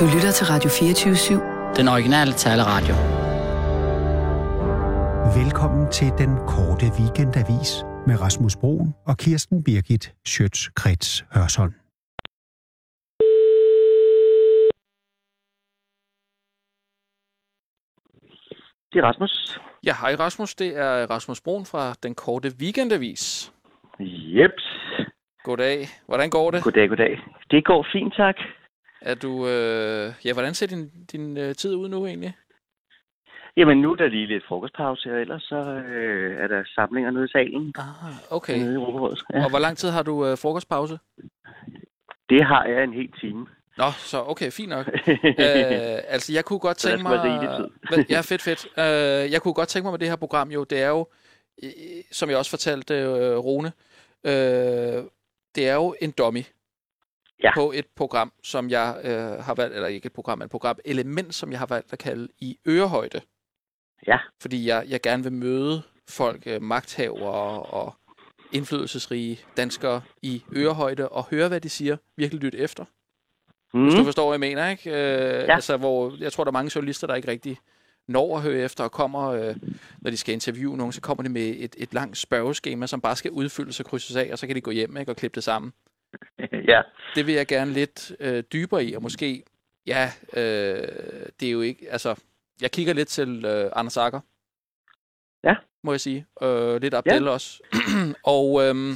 Du lytter til Radio 24-7. Den originale taleradio. Velkommen til den korte weekendavis med Rasmus Broen og Kirsten Birgit Schøtz-Krets Hørsholm. Det er Rasmus. Ja, hej Rasmus. Det er Rasmus Brun fra Den Korte Weekendavis. Jeps. Goddag. Hvordan går det? Goddag, goddag. Det går fint, tak. Er du... Øh... Ja, hvordan ser din, din øh, tid ud nu egentlig? Jamen, nu er der lige lidt frokostpause, og ellers så øh, er der samlinger nede i salen. Ah, okay. Nede i Europarådet. Ja. Og hvor lang tid har du øh, frokostpause? Det har jeg en hel time. Nå, så okay, fint nok. øh, altså, jeg kunne godt tænke mig... Ja, fedt, fedt. Øh, jeg kunne godt tænke mig med det her program jo, det er jo, øh, som jeg også fortalte øh, Rune, øh, det er jo en dummy Ja. på et program, som jeg øh, har valgt, eller ikke et program, men et program, element, som jeg har valgt at kalde i ørehøjde. Ja. Fordi jeg, jeg gerne vil møde folk, øh, magthavere og indflydelsesrige danskere i ørehøjde og høre, hvad de siger. Virkelig lytte efter. Mm. Hvis du forstår, hvad jeg mener, ikke? Øh, ja. Altså, hvor jeg tror, der er mange journalister, der ikke rigtig når at høre efter og kommer, øh, når de skal interviewe nogen, så kommer de med et, et langt spørgeskema, som bare skal udfyldes og krydses af, og så kan de gå hjem ikke, og klippe det sammen. Ja. Det vil jeg gerne lidt øh, dybere i, og måske, ja, øh, det er jo ikke, altså, jeg kigger lidt til øh, Anders Akker. Ja. Må jeg sige. Øh, lidt Abdel ja. også. og øhm,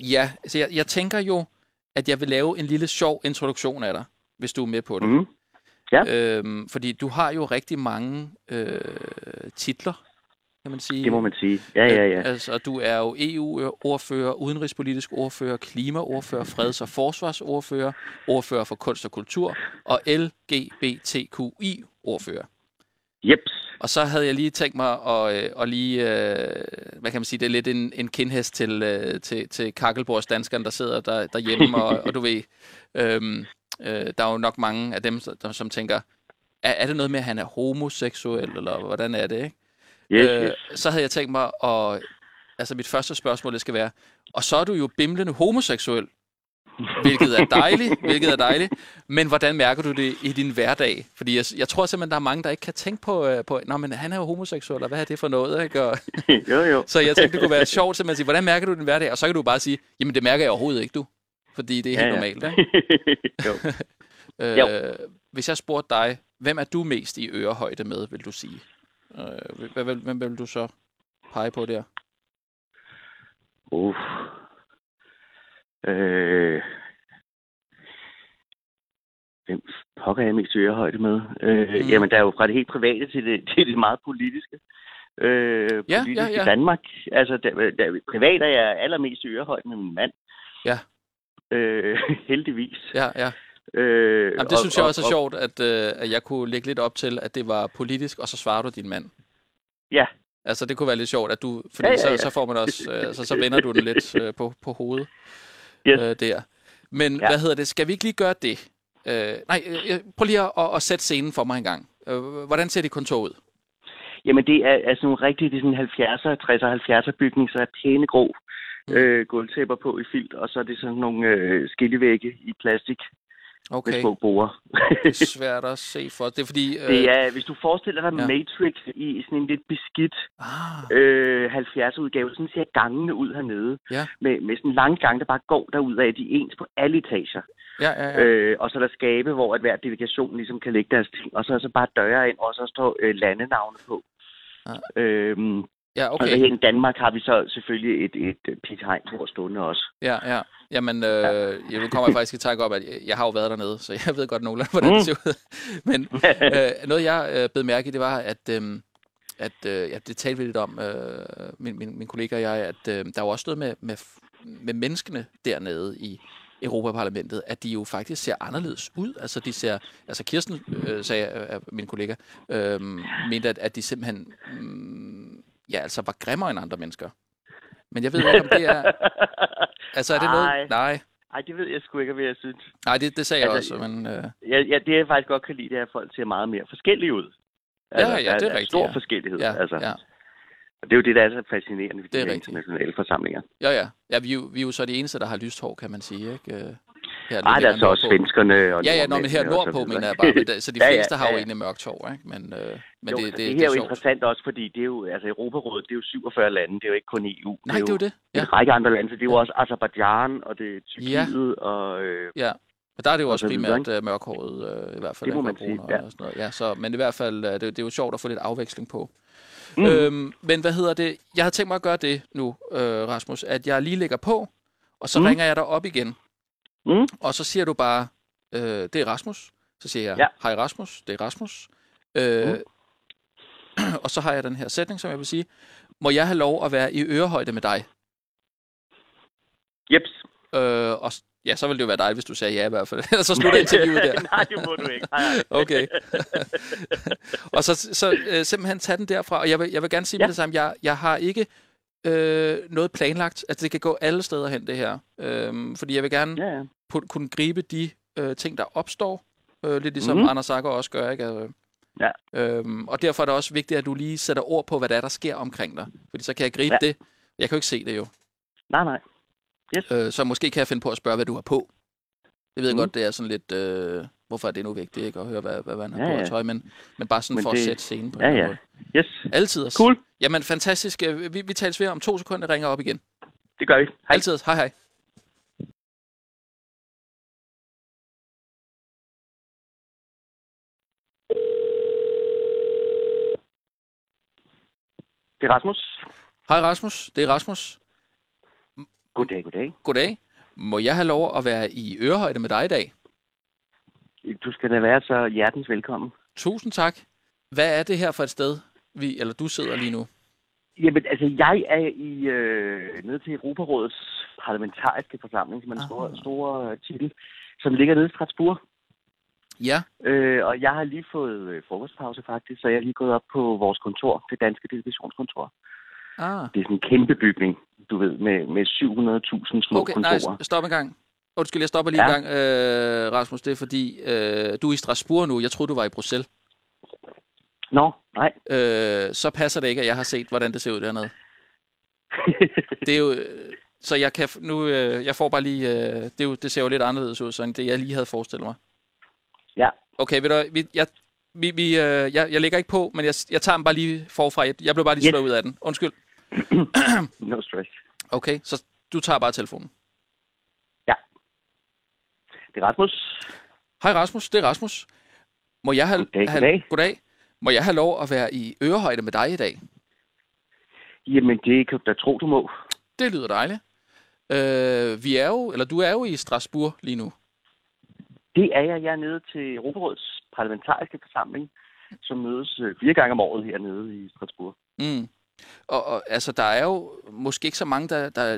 ja, altså jeg, jeg tænker jo, at jeg vil lave en lille sjov introduktion af dig, hvis du er med på det. Mm. Ja. Øhm, fordi du har jo rigtig mange øh, titler, kan man sige. Det må man sige. Ja, ja, ja. Altså, du er jo EU-ordfører, udenrigspolitisk ordfører, klimaordfører, freds- og forsvarsordfører, ordfører for kunst og kultur og LGBTQI-ordfører. Jeps. Og så havde jeg lige tænkt mig at, øh, at lige, øh, hvad kan man sige, det er lidt en, en kindhest til, øh, til, til kakkelbordsdanskeren, der sidder der, derhjemme, og, og du ved, øhm, øh, der er jo nok mange af dem, der, som tænker, er, er det noget med, at han er homoseksuel, eller hvordan er det, ikke? Yes, øh, yes. Så havde jeg tænkt mig at, altså mit første spørgsmål, det skal være, og så er du jo bimlende homoseksuel, hvilket er dejligt, hvilket er dejligt. Men hvordan mærker du det i din hverdag? Fordi jeg, jeg tror simpelthen, der er mange, der ikke kan tænke på, øh, på Nå, men han er jo homoseksuel, og hvad er det for noget? Ikke? Og, jo, jo. så jeg tænkte, det kunne være sjovt simpelthen at sige, hvordan mærker du din hverdag? Og så kan du bare sige, jamen det mærker jeg overhovedet ikke, du. Fordi det er helt Ja, ja. normalt. Ikke? jo. Øh, Jo. hvis jeg spurgte dig, hvem er du mest i ørehøjde med, vil du sige? Øh, hvem, hvem, hvem vil du så pege på der? Uff. Øh. Hvem pokker er jeg mest ørehøjde med? Øh, mm. Jamen, der er jo fra det helt private til det, til det meget politiske. Øh, Ja, politisk ja, ja. i Danmark. Altså, der, der, privat er jeg allermest i ørehøjde med min mand. Ja. Øh, heldigvis. Ja, ja. Øh, Jamen, det og- synes jeg og- også er og- sjovt, at, øh, at jeg kunne lægge lidt op til, at det var politisk, og så svarer du din mand. Ja. Altså, det kunne være lidt sjovt, at du... Fordi Ja, ja, Så, ja. så får man også... Øh, så, så vender du den lidt øh, på, på hovedet Yes. øh, der. Men ja. Hvad hedder det? Skal vi ikke lige gøre det? Øh, nej, øh, prøv lige at, at, at sætte scenen for mig en gang. Øh, hvordan ser dit kontor ud? Jamen, det er altså nogle rigtige det er sådan 70'er, 60'er, 70'er bygning, så er pæne grå Mm. øh, gulvtæpper på i filt, og så er det sådan nogle øh, skillevægge i plastik med Okay, små borer. det er svært at se for. Det er fordi... Øh, det er, hvis du forestiller dig ja. Matrix i sådan en lidt beskidt Ah, øh, 70'er-udgave, sådan ser gangene ud hernede, Ja. med, med sådan en lang gang, der bare går derud af, de er ens på alle etager. ja, ja, ja. Øh, og så er der skabe, hvor at hver delegation ligesom kan lægge deres ting, og så er så bare døre ind, og så står øh, landenavne på. Ah. Øhm, ja, Okay. Og her i Danmark har vi så selvfølgelig et, et, et Pete Heinz stående også. Ja, ja. Jamen, øh, ja. nu kommer jeg faktisk i tanke op, at jeg, jeg har jo været dernede, så jeg ved godt nogenlunde, hvordan det ser ud. Men øh, noget, jeg øh, bed mærke i, det var, at, øh, at øh, ja, det talte vi lidt om, øh, min, min, min kollega og jeg, at øh, der er jo også noget med, med, med menneskene dernede i Europaparlamentet, at de jo faktisk ser anderledes ud. Altså, de ser, altså Kirsten, øh, sagde øh, min kollega, øh, mente, at, at de simpelthen mm, ja, altså var grimmere end andre mennesker. Men jeg ved ikke, om det er... Altså, er det noget... Ej. Nej. Ej, det ved jeg sgu ikke, hvad jeg synes. Nej, det, det sagde jeg Altså, også, men... Øh, Ja, ja, det jeg faktisk godt kan lide, det er, at folk ser meget mere forskellige ud. Ja, ja, det er der rigtigt, Stor ja. forskellighed, ja, altså. ja. Og det er jo det, der er så fascinerende ved Det de her internationale forsamlinger. Ja, ja. ja vi, er jo- vi er jo så de eneste, der har lyst hår, kan man sige, ikke? Øh, her Nej, der er så også svenskerne og Ja, ja, nå, men her nordpå, mener jeg bare. Men så de Ja, ja, fleste har jo ja, ja. egentlig mørkt hår, ikke? Men, øh, men jo, det, det, det, det, det, her det er jo sjovt. interessant også, fordi det er jo, altså Europarådet, det er jo 47 lande, det er jo ikke kun EU. Nej, det er jo det. Ja, en række andre lande, så det er jo også Azerbaijan, og det er Tyrkiet, og øh, ja. Men der er det jo Og også primært øh, mørkhåret, øh, i hvert fald. Det må man sige, ja. Og sådan noget. ja så, men i hvert fald, øh, det, det er jo sjovt at få lidt afveksling på. Mm. Øhm, men hvad hedder det? Jeg har tænkt mig at gøre det nu, øh, Rasmus, at jeg lige lægger på, og så mm. ringer jeg dig op igen. Mm. Og så siger du bare, øh, det er Rasmus. Så siger jeg, Ja. hej Rasmus, det er Rasmus. Øh, Mm. og så har jeg den her sætning, som jeg vil sige. Må jeg have lov at være i ørehøjde med dig? jeps. Øh, og ja, så ville det jo være dejligt, hvis du sagde ja i hvert fald. Ellers så slutter interviewet der. Nej, det må du ikke. Nej. Okay. og så, så øh, simpelthen tage den derfra. Og jeg vil, jeg vil gerne sige ja. Med det samme, jeg, jeg har ikke øh, noget planlagt. Altså, det kan gå alle steder hen, det her. Øhm, fordi jeg vil gerne Ja, ja. pu- kunne gribe de øh, ting, der opstår. Øh, lidt ligesom mm. Anders Sager også gør, ikke? Altså, Ja. Øhm, og derfor er det også vigtigt, at du lige sætter ord på, hvad der er, der sker omkring dig. Fordi så kan jeg gribe Ja. det. Jeg kan jo ikke se det jo. Nej, nej. Yes. Øh, så måske kan jeg finde på at spørge, hvad du har på. Det ved jeg Mhm. godt, det er sådan lidt... Øh, hvorfor er det nu vigtigt, ikke? At høre, hvad, hvad man har Ja, på ja. tøj. Men, men bare sådan Men for at det- sætte scenen på Ja, ja. måde. Yes. Altid. Cool. Jamen, fantastisk. Øh, Vi, vi tales ved om to sekunder, ringer op igen. Det gør vi. Hej. Altid. Hej, hej. Det er Rasmus. Hej, Rasmus. Det er Rasmus. Goddag, goddag. Goddag. Må jeg have lov at være i ørehøjde med dig i dag? Du skal da være så hjertens velkommen. Tusind tak. Hvad er det her for et sted, vi, eller du sidder lige nu? Jamen, altså, jeg er i øh, nede til Europarådets parlamentariske forsamling, som er en stor, stor øh, titel, som ligger nede i Strasbourg. Ja. Øh, og jeg har lige fået øh, frokostpause faktisk, så jeg er lige gået op på vores kontor, det danske delegationskontor. Ah. Det er sådan en kæmpe bygning, du ved, med, med 700.000 små Okay, kontorer. nej, stop en gang. Undskyld, jeg stopper lige Ja. en gang, øh, Rasmus. Det er fordi, øh, du er i Strasbourg nu. Jeg troede, du var i Bruxelles. Nå, nej. Øh, så passer det ikke, at jeg har set, hvordan det ser ud dernede. Det er jo... øh, Så jeg kan nu... Øh, jeg får bare lige... Øh, det, er jo, det ser jo lidt anderledes ud, så end det jeg lige havde forestillet mig. Ja, Okay, ved du, vi, jeg, vi, vi, øh, jeg, jeg lægger ikke på, men jeg, jeg tager den bare lige forfra. Jeg, jeg blev bare lige Yes. slået ud af den. Undskyld. no stress. Okay, så du tager bare telefonen. Det er Rasmus. Hej Rasmus, det er Rasmus. Må jeg have, Goddag, have, goddag. goddag. Må jeg have lov at være i ørehøjde med dig i dag? Jamen, det kan du da tro, du må. Det lyder dejligt. Øh, vi er jo, eller du er jo i Strasbourg lige nu. Det er jeg. Jeg er nede til Europarådets parlamentariske forsamling, som mødes øh, fire gange om året hernede i Strasbourg. Mm. Og, og altså, der er jo måske ikke så mange, der, der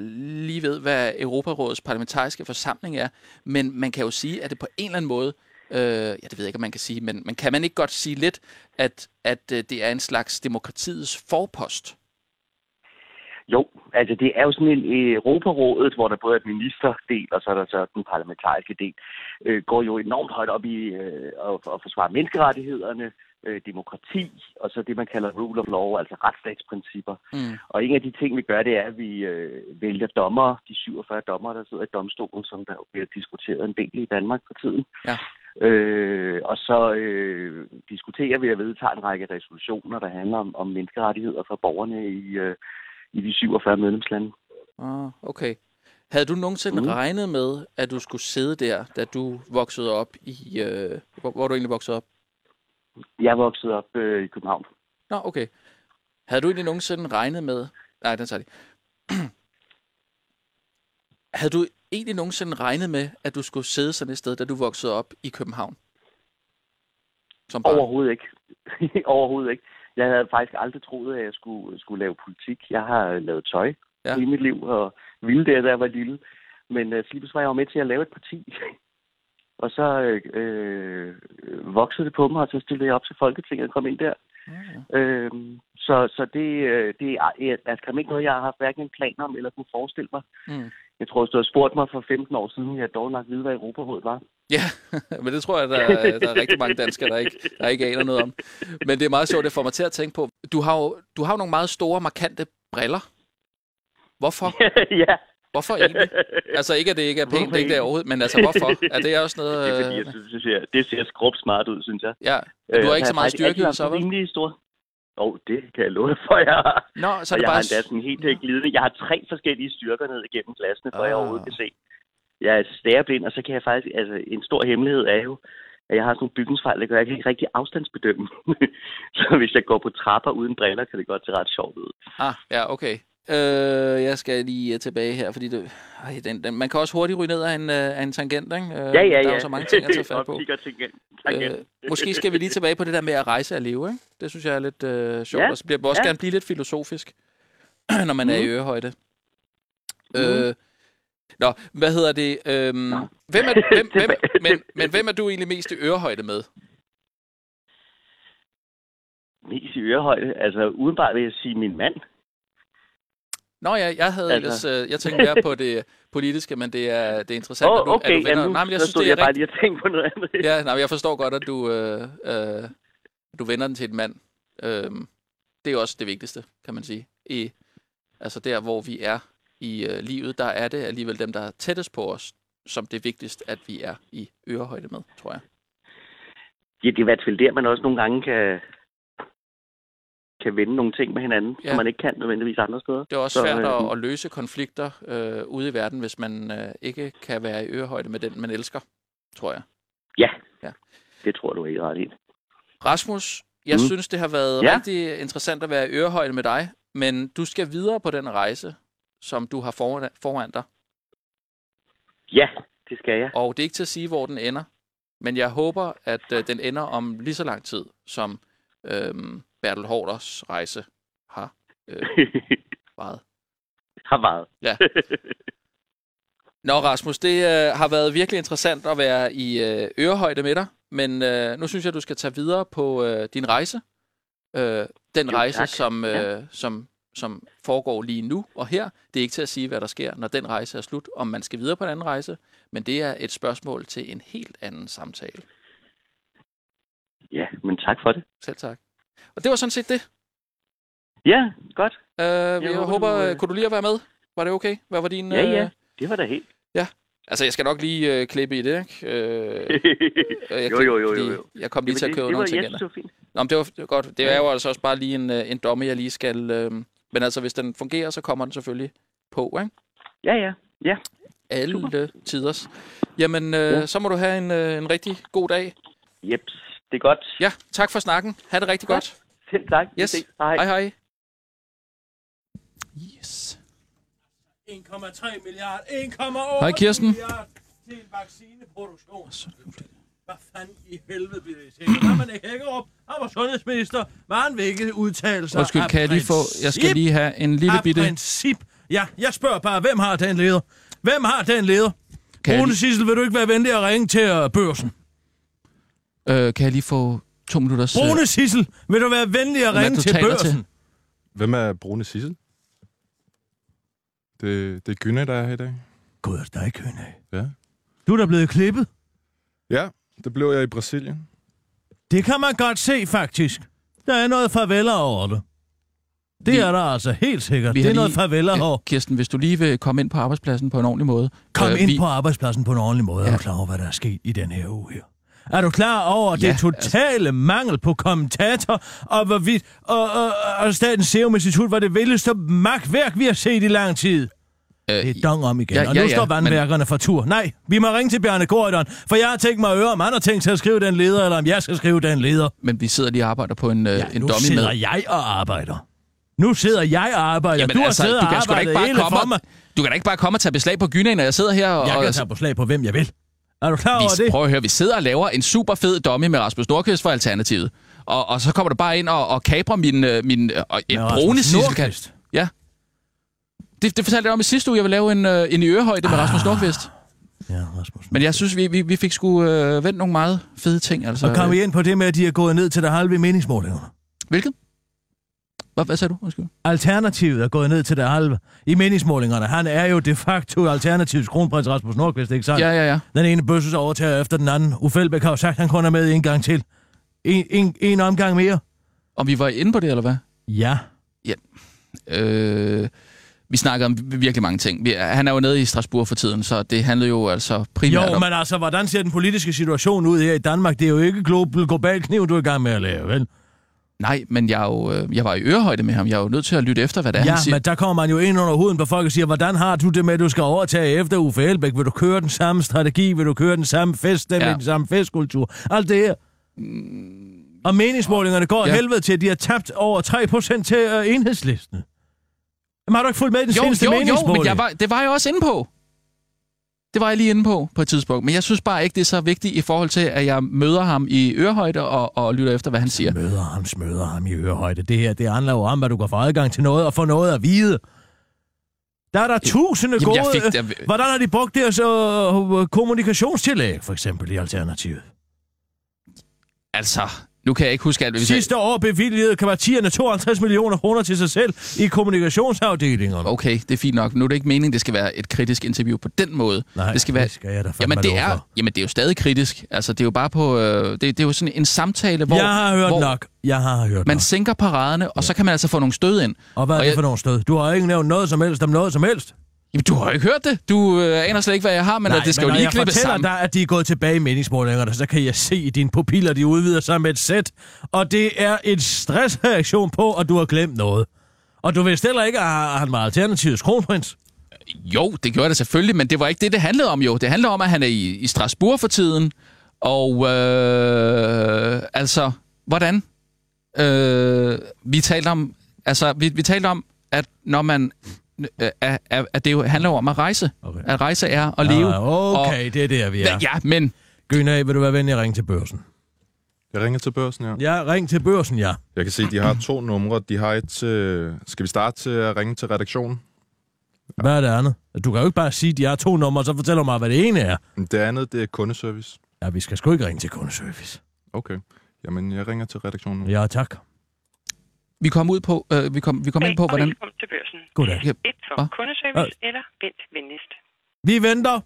lige ved, hvad Europarådets parlamentariske forsamling er, men man kan jo sige, at det på en eller anden måde, øh, ja, det ved jeg ikke, om man kan sige, men, men kan man ikke godt sige lidt, at, at øh, det er en slags demokratiets forpost? Jo, altså det er jo sådan en Europarådet, hvor der både er et ministerdel, og så er der så den parlamentariske del, øh, går jo enormt højt op i øh, at, at forsvare menneskerettighederne, øh, demokrati, og så det, man kalder rule of law, altså retsstatsprincipper. Mm. Og en af de ting, vi gør, det er, at vi øh, vælger dommere, de 47 dommere, der sidder i domstolen, som der bliver diskuteret en del i Danmark for tiden. Ja. Øh, og så øh, diskuterer vi at vedtage en række resolutioner, der handler om, om menneskerettigheder for borgerne i, øh, i de 47 medlemslande. Ah, okay. Havde du nogensinde mm. Regnet med, at du skulle sidde der, da du voksede op i... Øh, hvor, hvor du egentlig vokset op? Jeg vokset op øh, i København. Nå, okay. Havde du egentlig nogensinde regnet med... Nej, den tager de. Havde du egentlig nogensinde regnet med, at du skulle sidde sådan et sted, da du voksede op i København? Som barn? Overhovedet ikke. Overhovedet ikke. Jeg havde faktisk aldrig troet, at jeg skulle, skulle lave politik. Jeg har lavet tøj Ja. i mit liv, og ville det, da jeg var lille. Men øh, lige var jeg jo med til at lave et parti. og så øh, voksede det på mig, og så stillede jeg op til Folketinget og kom ind der. Ja, Øh, så så det, øh, det er altså, ikke noget, jeg har haft hverken en plan om eller kunne forestille mig. Mm. Jeg tror, hvis du havde spurgt mig for 15 år siden, jeg dog nok vide, hvad Europarådet var. Ja, men det tror jeg, der er, der er rigtig mange danskere, der ikke, der ikke aner noget om. Men det er meget sjovt, det får mig til at tænke på. Du har jo, du har jo nogle meget store, markante briller. Hvorfor? ja, Hvorfor egentlig? altså ikke, at det ikke er pænt, det er ikke det overhovedet, men altså hvorfor? Er det også noget... Det er fordi, jeg synes, det ser, det ser skrub smart ud, synes jeg. Ja, du har Øh, ikke så meget styrke i så, vel? rimelig stor. Jo, oh, det kan jeg love for, jeg har. Nå, så er det jeg har bare... endda sådan helt øh, glidende. Jeg har tre forskellige styrker ned igennem glasene, for ah. jeg overhovedet kan se. Jeg er stærblind, og så kan jeg faktisk... Altså, en stor hemmelighed er jo, at jeg har sådan nogle bygningsfejl, der gør, at jeg kan ikke rigtig afstandsbedømme. så hvis jeg går på trapper uden briller, kan det godt se ret sjovt ud. Ah, ja, okay. Øh, jeg skal lige øh, tilbage her, fordi det, ej, den, den, man kan også hurtigt ryge ned af en, øh, af en tangent, ikke? Øh, Ja, ja, ja. Der er jo så mange ting at tage fat på. Øh, måske skal vi lige tilbage på det der med at rejse og leve, ikke? Det synes jeg er lidt øh, sjovt, Ja, og så bliver også ja. gerne blive lidt filosofisk, når man er i Mhm. ørehøjde. Mhm. Øh, nå, hvad hedder det? Øhm, hvem er, hvem, hvem, men, men hvem er du egentlig mest i ørehøjde med? Mest i ørehøjde. Altså, udenbart vil jeg sige min mand. Nå ja, jeg havde Altså. ellers, øh, jeg tænkte mere på det politiske, men det er, det er interessant, Åh, at du, okay. at du vender. ja, nu, nej, men jeg synes, det er jeg bare rigtigt. lige og tænkte på noget andet. Ja, nej, men jeg forstår godt, at du, øh, øh, du vender den til en mand. Øh, det er også det vigtigste, kan man sige. I, altså der, hvor vi er i øh, livet, der er det alligevel dem, der er tættest på os, som det er vigtigst, at vi er i ørehøjde med, tror jeg. Ja, det er i hvert fald der, man også nogle gange kan, kan vende nogle ting med hinanden, Ja. som man ikke kan nødvendigvis andre steder. Det er også Så, svært øh, at, at løse konflikter øh, ude i verden, hvis man øh, ikke kan være i ørehøjde med den, man elsker, tror jeg. Ja, Ja. det tror du ikke ret i. Rasmus, jeg Mm. synes, det har været Ja. rigtig interessant at være i ørehøjde med dig, men du skal videre på den rejse, som du har foran, foran dig. Ja, det skal jeg. Og det er ikke til at sige, hvor den ender, men jeg håber, at øh, den ender om lige så lang tid, som øh, Bertel Hårders rejse har øh, varet. Har været. Nå, Rasmus, det øh, har været virkelig interessant at være i øh, ørehøjde med dig, men øh, nu synes jeg, du skal tage videre på øh, din rejse. Øh, den Jo, rejse, tak. som, øh, Ja. som, som foregår lige nu og her. Det er ikke til at sige, hvad der sker, når den rejse er slut, om man skal videre på en anden rejse, men det er et spørgsmål til en helt anden samtale. Ja, men tak for det. Selv tak. Og det var sådan set det. Ja, godt. Øh, jeg, jeg håber, håber, du, øh... kunne du lige at være med? Var det okay? Hvad var din... Ja, ja. Øh... Det var da helt. Altså, jeg skal nok lige øh, klippe i det, ikke? Øh, jeg, Jo, jo, jo, jo, jo. Jeg kom lige til at købe nogle ting. det var fint. Nå, men det var, det var godt. Det er jo altså også bare lige en, øh, en domme, jeg lige skal... Øh, men altså, hvis den fungerer, så kommer den selvfølgelig på, ikke? Ja, ja. Ja, Alle Super. tiders. Jamen, øh, Ja. så må du have en, øh, en rigtig god dag. jeps. Det er godt. Ja, tak for snakken. Ha' det rigtig Ja. godt. Selv tak. Yes. ses. Hej. Hej, hej. Yes. 1,3 milliard, 1,8 Hej, Kirsten. milliard til en vaccineproduktion. Hvad fanden i helvede bliver det til? Hvad man ikke Hækkerup? Han var sundhedsminister. Var han vil ikke udtale sig Undskyld, kan jeg lige få... Jeg skal lige have en lille Af bitte... princip. Ja, jeg spørger bare, hvem har den leder? Hvem har den leder? Kan Rune Sissel, vil du ikke være venlig at ringe til uh, børsen? Øh, kan jeg lige få to minutters... øh, Rune Sissel, vil du være venlig at er ringe det, til børsen? til? Hvem er Brune Sissel? Det, det er Gynne, der er her i dag. Gud, der er af. Ja. Du er da blevet klippet. Ja, det blev jeg i Brasilien. Det kan man godt se, faktisk. Der er noget farveler over det. Det Vi- er der altså helt sikkert. Vi Det er noget farveler Ja, over. Kirsten, hvis du lige vil komme ind på arbejdspladsen på en ordentlig måde. Kom Øh, ind vi- på arbejdspladsen på en ordentlig måde. Er Ja. du klar over, hvad der er sket i den her uge her? Er du klar over Ja, det totale mangel på kommentator, og, hvorvidt, og, og, og Statens Serum Institut var det vildeste magtværk, vi har set i lang tid? Øh, Det er dong om igen, Ja, og ja, nu ja, står vandværkerne for tur. Nej, vi må ringe til Bjarne Gordon, for jeg har tænkt mig at høre, om han har tænkt sig at skrive den leder, eller om jeg skal skrive den leder. Men vi sidder lige og arbejder på en, ja, en nu dummy sidder med. jeg og arbejder. Nu sidder jeg og arbejder. Jamen, du har altså, siddet du og kan sgu da arbejdet ikke bare hele komme for og- mig. Du kan da ikke bare komme og tage beslag på gynaen, når jeg sidder her og... Jeg og kan tage på slag på, hvem jeg vil. Er du klar over vi, det? prøv at høre, vi sidder og laver en super fed dummy med Rasmus Nordqvist fra Alternativet. Og, og så kommer du bare ind og, og kaprer min, øh, min øh, og, en Rasmus brune. Nordqvist. Ja. Det, det fortalte jeg om i sidste uge. Jeg vil lave en, øh, en i ørehøjde med Rasmus Nordqvist. Ja, Rasmus. Men jeg synes, vi, vi, vi fik sgu øh, vendt nogle meget fede ting. Altså, Og kom vi ind på det med, at de er gået ned til det halve i meningsmålingerne. Hvilket? Hvad, hvad sagde du? Undskyld. Alternativet er gået ned til det halve i meningsmålingerne. Han er jo de facto Alternativets kronprins Rasmus Nordqvist, ikke sandt? Ja, ja, ja. Den ene bøsses overtager efter den anden. Uffe har jo sagt, at han kun er med en gang til. En, en, en omgang mere. Om vi var inde på det, eller hvad? Ja. Øh, vi snakker om virkelig mange ting. Vi, han er jo nede i Strasbourg for tiden, så det handlede jo altså primært Jo, om... men altså, hvordan ser den politiske situation ud her i Danmark? Det er jo ikke global, global kniv, du er i gang med at lave, vel? Nej, men jeg, er jo, øh, jeg var i ørehøjde med ham. Jeg er jo nødt til at lytte efter, hvad det er, Ja, han siger. men der kommer man jo ind under huden på folk og siger, hvordan har du det med, at du skal overtage efter Uffe Elbæk? Vil du køre den samme strategi? Vil du køre den samme fest, ja. Den samme festkultur? Alt det her. Og meningsmålingerne går ja. Helvede til, at de har tabt over 3% til uh, enhedslisten. Jamen, har du ikke fulgt med i den Jo, seneste jo, jo, meningsmåling? men jeg var, det var jeg også inde på. Det var jeg lige inde på på et tidspunkt. Men jeg synes bare ikke, det er så vigtigt i forhold til, at jeg møder ham i ørehøjde og, og lytter efter, hvad han siger. Møder ham, smøder ham i ørehøjde. Det her, det handler jo om, at du kan få adgang til noget og få noget at vide. Der er der tusinde Jamen, gode... jeg fik det- Hvordan har de brugt deres øh, kommunikationstillæg, for eksempel, i Alternativet? Altså, nu kan jeg ikke huske alt, hvad vi sagde. Sidste år bevilgede kvartierne 52 millioner kroner til sig selv i kommunikationsafdelingerne. Okay, det er fint nok. Nu er det ikke meningen, det skal være et kritisk interview på den måde. Nej, det skal være... det skal jeg da jamen, det er, jamen, det er jo stadig kritisk. Altså, det er jo bare på... Øh, det, det er jo sådan en samtale, hvor... jeg har hørt hvor nok. Jeg har hørt Man nok. sænker paraderne, og så kan man altså få nogle stød ind. Og hvad er og det jeg- for nogle stød? Du har ikke nævnt noget som helst om noget som helst. Jamen, du har jo ikke hørt det. Du øh, aner slet ikke, hvad jeg har, men Nej, det skal men jo lige jeg klippes fortæller sammen. dig, at de er gået tilbage i meningsmålingerne, så kan jeg se i dine pupiller, de udvider sig med et sæt. Og det er en stressreaktion på, at du har glemt noget. Og du vidste heller ikke, at han var Alternativets kronprins. Jo, det gjorde det selvfølgelig, men det var ikke det, det handlede om jo. Det handlede om, at han er i, i Strasbourg for tiden, og øh, altså, hvordan? Øh, vi talte om, altså, vi, vi talte om, at når man, at, at at det jo handler jo om at rejse. Okay. At rejse er at leve. Ah, okay, og, det er der, vi er. Ja, men af, vil du være venlig at ringe til børsen? Jeg ringer til børsen, ja. Ja, ring til børsen, ja. Jeg kan se, de har to numre. De har et til... Skal vi starte til at ringe til redaktionen? Hvad er det andet? Du kan jo ikke bare sige, at de har to numre, så fortæller mig, hvad det ene er. Det andet, det er kundeservice. Ja, vi skal sgu ikke ringe til kundeservice. Okay. Jamen, jeg ringer til redaktionen nu. Ja, tak. Vi kom ud på, øh, vi kom, vi kom ind på, hvordan... velkommen til børsen. Goddag. Ja, Et for Hva? kundeservice eller vent venligst. Vi venter.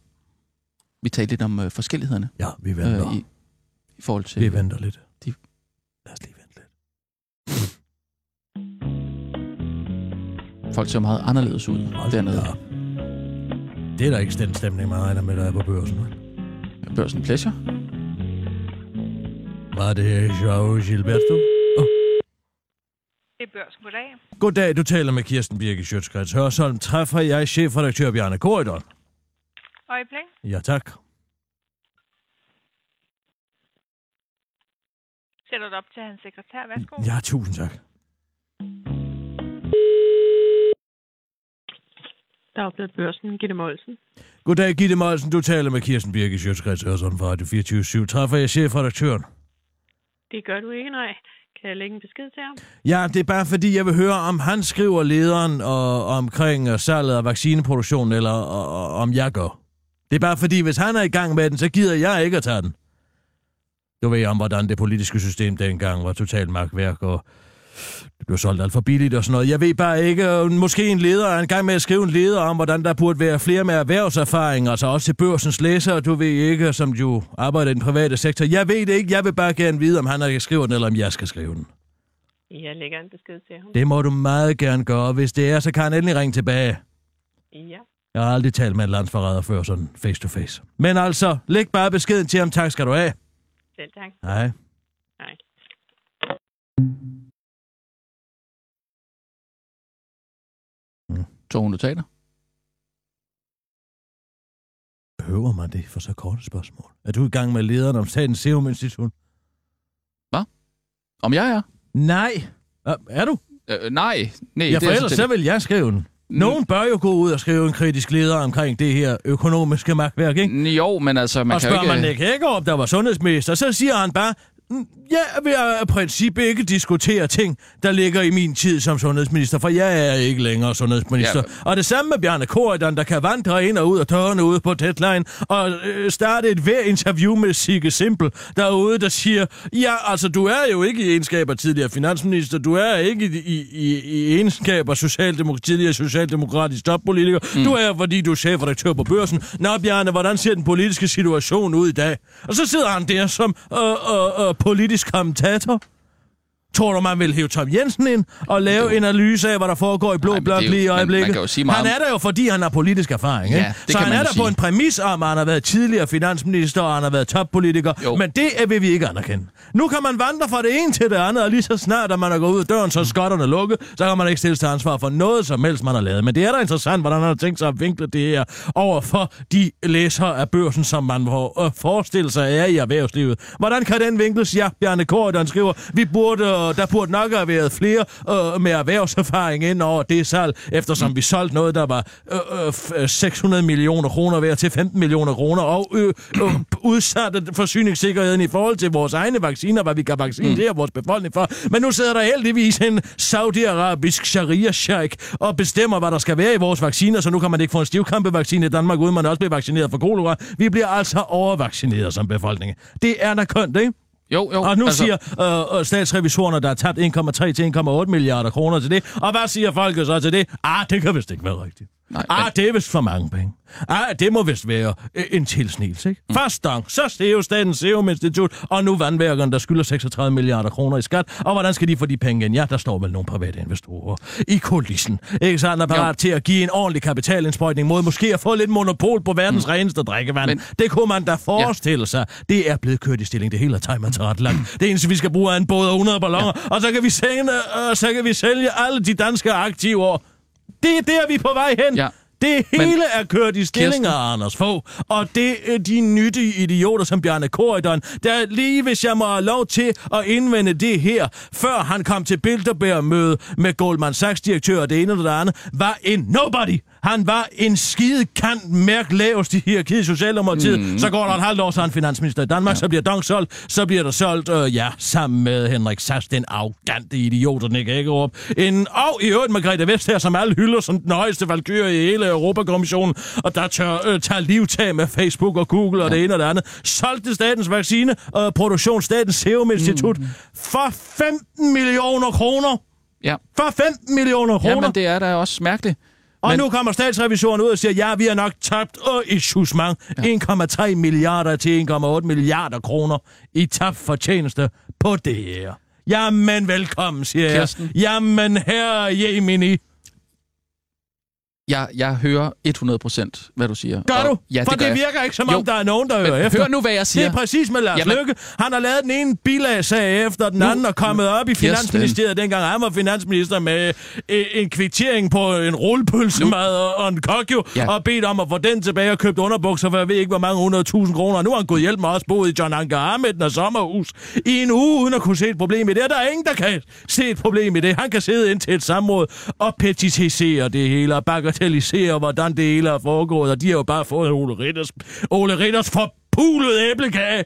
Vi talte lidt om øh, forskellighederne Ja, vi venter. øh, i, i forhold til... Vi venter lidt. De- Lad os lige vente lidt. Folk ser meget anderledes ud Hold dernede. da. Det er da ikke den stemning, man regner med, der er på børsen. Børsen Pleasure. Var det Joao Gilberto? Det er børsen. Goddag. Goddag, du taler med Kirsten Birke Sjøtskrets Hørsholm. Træffer jeg chefredaktør Bjarne Korydon? Øjeblik. Ja, tak. Sætter du op til hans sekretær. Værsgo. Ja, tusind tak. Der er blevet børsen. Gitte Molsen. Goddag, Gitte Molsen. Du taler med Kirsten Birke Sjøtskrets Hørsholm fra Radio 24 Træffer jeg chefredaktøren? Det gør du ikke, nej. Kan jeg lægge en besked til ham? Ja, det er bare fordi, jeg vil høre, om han skriver lederen og, omkring øh, salget af vaccineproduktionen, eller og, og, om jeg gør. Det er bare fordi, hvis han er i gang med den, så gider jeg ikke at tage den. Du ved om, hvordan det politiske system dengang var totalt magtværk, og det blev solgt alt for billigt og sådan noget. Jeg ved bare ikke, øh, måske en leder er i gang med at skrive en leder om, hvordan der burde være flere med erhvervserfaring, altså også til børsens læsere, du ved ikke, som jo arbejder i den private sektor. Jeg ved det ikke, jeg vil bare gerne vide, om han skal skrive den, eller om jeg skal skrive den. Jeg lægger en besked til ham. Det må du meget gerne gøre. Hvis det er, så kan han endelig ringe tilbage. Ja. Jeg har aldrig talt med en landsforræder før, sådan face to face. Men altså, læg bare beskeden til ham. Tak skal du have. Selv tak. Hej. Hej. Tog hun notater? Behøver man det for så korte spørgsmål? Er du i gang med lederen om Statens Serum Institut? Om jeg er? Nej. Er, er du? Øh, nej. nej Ja, det for er ellers så vil jeg skrive den. Nogen bør jo gå ud og skrive en kritisk leder omkring det her økonomiske magtværk, ikke? Jo, men altså, man og kan jo spørger ikke... man Nick Hækkerup, der var sundhedsminister, så siger han bare, "Mm, jeg vil af princip ikke diskutere ting, der ligger i min tid som sundhedsminister, for jeg er ikke længere sundhedsminister. Ja. Og det samme med Bjarne Korydon, der kan vandre ind og ud af dørene ude på deadline, og øh, starte et hver interview med Sigge Simpel derude, der siger, ja, altså du er jo ikke i egenskab af tidligere finansminister, du er ikke i, i, i, i egenskab af socialdemok- tidligere socialdemokratisk toppolitiker, mm. du er, fordi du er chefredaktør på børsen. Nå, Bjarne, hvordan ser den politiske situation ud i dag? Og så sidder han der som øh, øh, øh, politisk kommentator. Tror du, man vil hæve Tom Jensen ind og lave en analyse af, hvad der foregår i Blå Blok lige i man- man øjeblikket? sige meget han er der jo, fordi han har politisk erfaring. Ja, ikke? Så han man er der på sige. en præmis om, at han har været tidligere finansminister, og han har været toppolitiker. Jo. Men det er- vil vi ikke anerkende. Nu kan man vandre fra det ene til det andet, og lige så snart, at man er gået ud af døren, så er skotterne lukket, så kan man ikke stilles til ansvar for noget som helst, man har lavet. Men det er da interessant, hvordan han har tænkt sig at vinkle det her over for de læsere af børsen, som man må øh, forestille sig er i erhvervslivet. Hvordan kan den vinkles? Ja, Bjarne Korydon skriver, vi burde, og der burde nok have været flere øh, med erhvervserfaring ind over det salg, eftersom mm. vi solgte noget, der var øh, øh, 600 øh, millioner kroner værd til 15 millioner kroner, og øh, øh, udsatte forsyningssikkerheden i forhold til vores egne vacciner, hvad vi kan vaccinere mm. vores befolkning for. Men nu sidder der heldigvis en saudiarabisk sharia-sheik og bestemmer, hvad der skal være i vores vacciner, så nu kan man ikke få en stivkampevaccine i Danmark, uden man også bliver vaccineret for kolera. Vi bliver altså overvaccineret som befolkning. Det er da kønt, ikke? Jo, jo. Og nu altså... siger øh, øh, statsrevisorerne, der har tabt 1,3 til 1,8 milliarder kroner til det. Og hvad siger folket så til det? Ah, det kan vist ikke være rigtigt. Nej, ah, men- det er vist for mange penge. Ah, det må vist være øh, en tilsnigelse, ikke? Mm. Først dong, så Steo Statens Serum Institut, og nu vandværkerne, der skylder 36 milliarder kroner i skat. Og hvordan skal de få de penge ind? Ja, der står vel nogle private investorer i kulissen. Ikke sandt? Er parat til at give en ordentlig kapitalindsprøjtning mod måske at få lidt monopol på verdens mm. reneste drikkevand. Men... Men- Det kunne man da forestille ja. sig. Det er blevet kørt i stilling. Det hele er timet til ret langt. Det eneste, vi skal bruge, er en båd og 100 balloner, ja. og så kan, vi sælge, øh, så kan vi sælge alle de danske aktiver. Det er der, vi er på vej hen. Ja. Det Men- hele er kørt i stillinger, Kirsten- Anders Fogh. Og det er de nyttige idioter som Bjarne Korydon, der lige hvis jeg må have lov til at indvende det her, før han kom til Bilderberg-møde med Goldman Sachs-direktør og det ene og det andet, var en nobody. Han var en skide kant mærk lavest i hierarkiet i Socialdemokratiet. Mm. Så går der et halvt år, så er han finansminister i Danmark, ja. så bliver Dong solgt, så bliver der solgt, øh, ja, sammen med Henrik Sass, den arrogante idiot, der ikke Hækkerup. En, og i øvrigt Margrethe Vestager, som alle hylder som den højeste valkyr i hele Europakommissionen, og der tør, øh, tager livtag med Facebook og Google og ja. det ene og det andet. Solgte statens vaccine og produktion, statens Serum Institut, mm. for 15 millioner kroner. Ja. For 15 millioner kroner. Jamen, det er da også mærkeligt. Og Men- nu kommer statsrevisoren ud og siger, ja, vi har nok tabt øh, i susmang ja. 1,3 milliarder til 1,8 milliarder kroner i tabt fortjeneste på det her. Jamen, velkommen, siger jeg. Kirsten? Jamen, herre Jemini. Jeg, jeg hører 100% hvad du siger. Gør Og- du? Ja, For det, gør det jeg. virker ikke, som om Jo. der er nogen, der hører efter. hør nu, hvad jeg Det siger. er præcis med Lars Jamen- Løkke. Han har lavet den ene bilagsag efter den Nu- anden og kommet op i. Finansministeriet, dengang han var finansminister, med øh, en kvittering på en rullepølsemad og- og en kokjo, Ja. og bedt om at få den tilbage og købt underbukser for jeg ved ikke, hvor mange hundredtusind kroner. Og nu har han gået hjælp med også boet i John Anker Ahmed og sommerhus i en uge, uden at kunne se et problem i det. Og der er ingen, der kan se et problem i det. Han kan sidde ind til et samråd og petitisere det hele og bagatellisere, hvordan det hele er foregået. Og de har jo bare fået Ole Ritters, Ole Ritters forpulede æblekage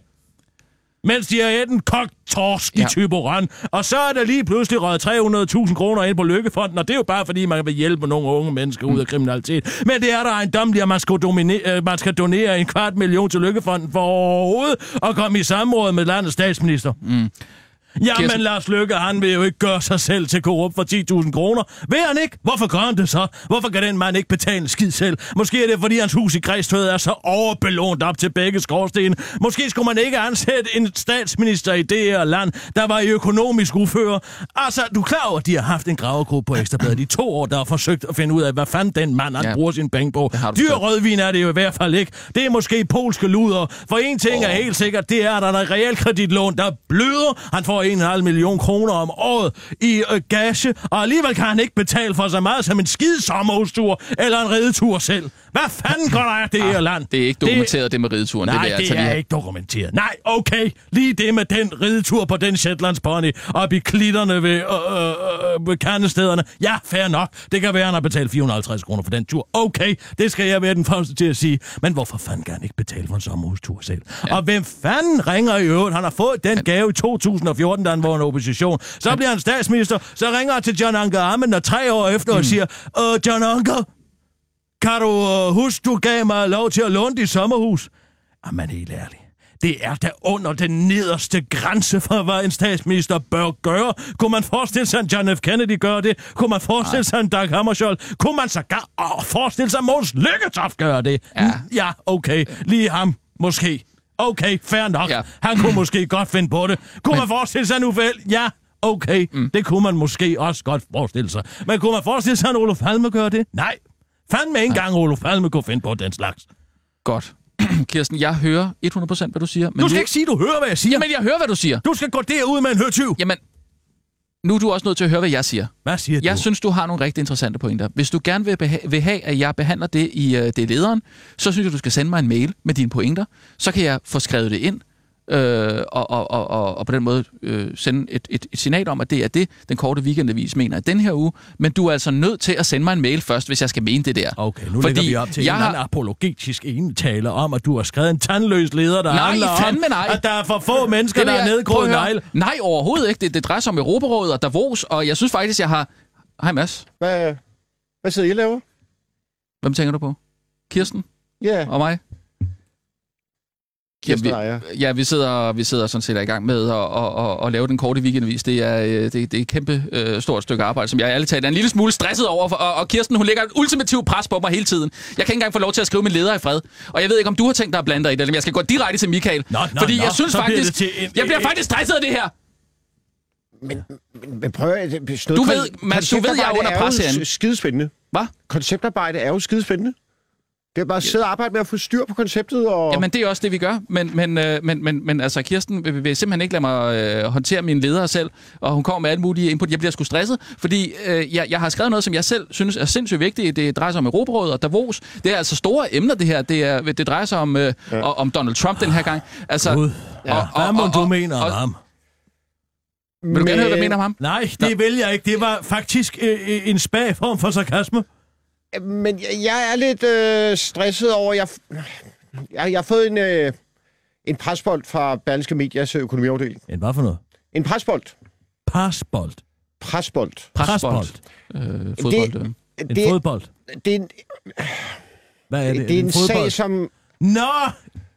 mens de har et en kogt torsk ja. I. Og så er der lige pludselig røget 300.000 kroner ind på Lykkefonden, og det er jo bare fordi, man vil hjælpe nogle unge mennesker ud af kriminalitet. Men det er der ejendommeligt, at man skal, donere, man skal donere en kvart million til Lykkefonden for overhovedet at komme i samråd med landets statsminister. Mm. Jamen, Kirsten- Lars Løkke, han vil jo ikke gøre sig selv til korrupt for 10.000 kroner. Vil han ikke? Hvorfor gør han det så? Hvorfor kan den mand ikke betale en skid selv? Måske er det, fordi hans hus i Græstved er så overbelånt op til begge skorstene. Måske skulle man ikke ansætte en statsminister i det her land, der var i økonomisk ufører. Altså, du er klar over, at de har haft en gravegruppe på Ekstrabladet i to år, der har forsøgt at finde ud af, hvad fanden den mand, han ja. Bruger sin penge på. Dyr rødvin er det jo i hvert fald ikke. Det er måske polske luder. For en ting oh. er helt sikkert, det er, at der er realkreditlån, der bløder. Han får 1,5 million kroner om året i øh, gage, og alligevel kan han ikke betale for så meget som en skid sommerhustur eller en ridetur selv. Hvad fanden går der af det her land? Ah, Det er ikke dokumenteret, det, det med rideturen. Nej, det, det, altså lige er have. ikke dokumenteret. Nej, okay. Lige det med den ridetur på den Shetlands pony op i klitterne ved, øh, øh, øh, ved kernestederne. Ja, fair nok. Det kan være, han har betalt 450 kroner for den tur. Okay, det skal jeg være den første til at sige. Men hvorfor fanden kan han ikke betale for en sommerhustur selv? Ja. Og hvem fanden ringer i øvrigt? Han har fået den gave i 2014, da han var en opposition. Så bliver han statsminister. Så ringer han til John Anker Ammen, og tre år efter mm. og siger, øh, John Anker, kan du uh, huske, du gav mig lov til at låne dit sommerhus? Jamen helt ærligt. Det er da under den nederste grænse for, hvad en statsminister bør gøre. Kunne man forestille sig, at John F. Kennedy gør det? Kunne man forestille sig, at Dag Hammarskjold? Kunne man sågar oh, forestille sig, at Måns Lykketoft gør det? Ja. Ja, okay. Lige ham. Måske. Okay, fair nok. Ja. Ja. Han kunne måske godt finde på det. Kunne Men... man forestille sig nu vel? Ja, Okay, mm. det kunne man måske også godt forestille sig. Men kunne man forestille sig, at Olof Palme gør det? Nej. Fandme ikke engang Olof Palme kunne finde på den slags. Godt. Kirsten, jeg hører 100% hvad du siger. Men Du skal nu... ikke sige, du hører, hvad jeg siger. Jamen, jeg hører, hvad du siger. Du skal gå derud med en hørtyv. Jamen, nu er du også nødt til at høre, hvad jeg siger. Hvad siger Jeg du? synes, du har nogle rigtig interessante pointer. Hvis du gerne vil, beha- vil have, at jeg behandler det i uh, det er lederen, så synes jeg, du skal sende mig en mail med dine pointer. Så kan jeg få skrevet det ind, øh, og, og, og, og, og på den måde øh, sende et, et, et signal om, at det er det, den korte weekendavis mener i den her uge. Men du er altså nødt til at sende mig en mail først, hvis jeg skal mene det der. Okay, nu Fordi lægger vi op til jeg en har- apologetisk enetale om, at du har skrevet en tandløs leder, der Nej, handler om, nej. at der er for få mennesker, Det der er nedgroet negle. Nej, overhovedet ikke. Det, det drejer sig om Europarådet og Davos, og jeg synes faktisk, jeg har... Hej Mads, Hvad, hvad sidder I og laver? hvem tænker du på? Kirsten Ja, og mig? Kirsten Ja, jeg. Ja, vi sidder, vi sidder sådan set i gang med at, at, at, at lave den korte weekendvis. Det er, øh, det, det er et kæmpe øh, stort stykke arbejde, som jeg ærligt talt er en lille smule stresset over. For, og, og Kirsten, hun lægger et ultimativt pres på mig hele tiden. Jeg kan ikke engang få lov til at skrive min leder i fred. Og jeg ved ikke, om du har tænkt dig at blande dig i det, eller jeg skal gå direkte til Michael. Nå, nå, fordi nå, jeg synes faktisk, til en- jeg bliver faktisk stresset af det her. Men, men, men prøv at... noget Du ved, Mads, du ved, jeg er under pres herinde. skidespændende. Hvad? Konceptarbejde er jo skidespændende. Det er bare at sidde og arbejde med at få styr på konceptet og... Jamen, det er også det, vi gør. Men, men, øh, men, men, men altså, Kirsten vil, vil simpelthen ikke lade mig øh, håndtere mine ledere selv, og hun kommer med alle mulige input. Jeg bliver sgu stresset, fordi øh, jeg, jeg har skrevet noget, som jeg selv synes er sindssygt vigtigt. Det drejer sig om Europarådet og Davos. Det er altså store emner, det her. Det, er, det drejer sig om, øh, ja. om Donald Trump den her gang. Altså, Gud. Ja. Ja. Hvad må du mener om ham? Vil du gerne høre, hvad jeg mener om ham? Nej, det vil jeg ikke. Det var faktisk øh, øh, en spag form for sarkasme. Men jeg, jeg er lidt øh, stresset over... Jeg, jeg, jeg har fået en, øh, en presbold fra Berlingske Medias økonomiafdeling. En hvad for noget? En presbold. Pasbold. Presbold. Presbold. Øh, fodbold. Det- øh. En det, fodbold. det, er en, Hvad er det? det er en fodbold? sag som... Nå,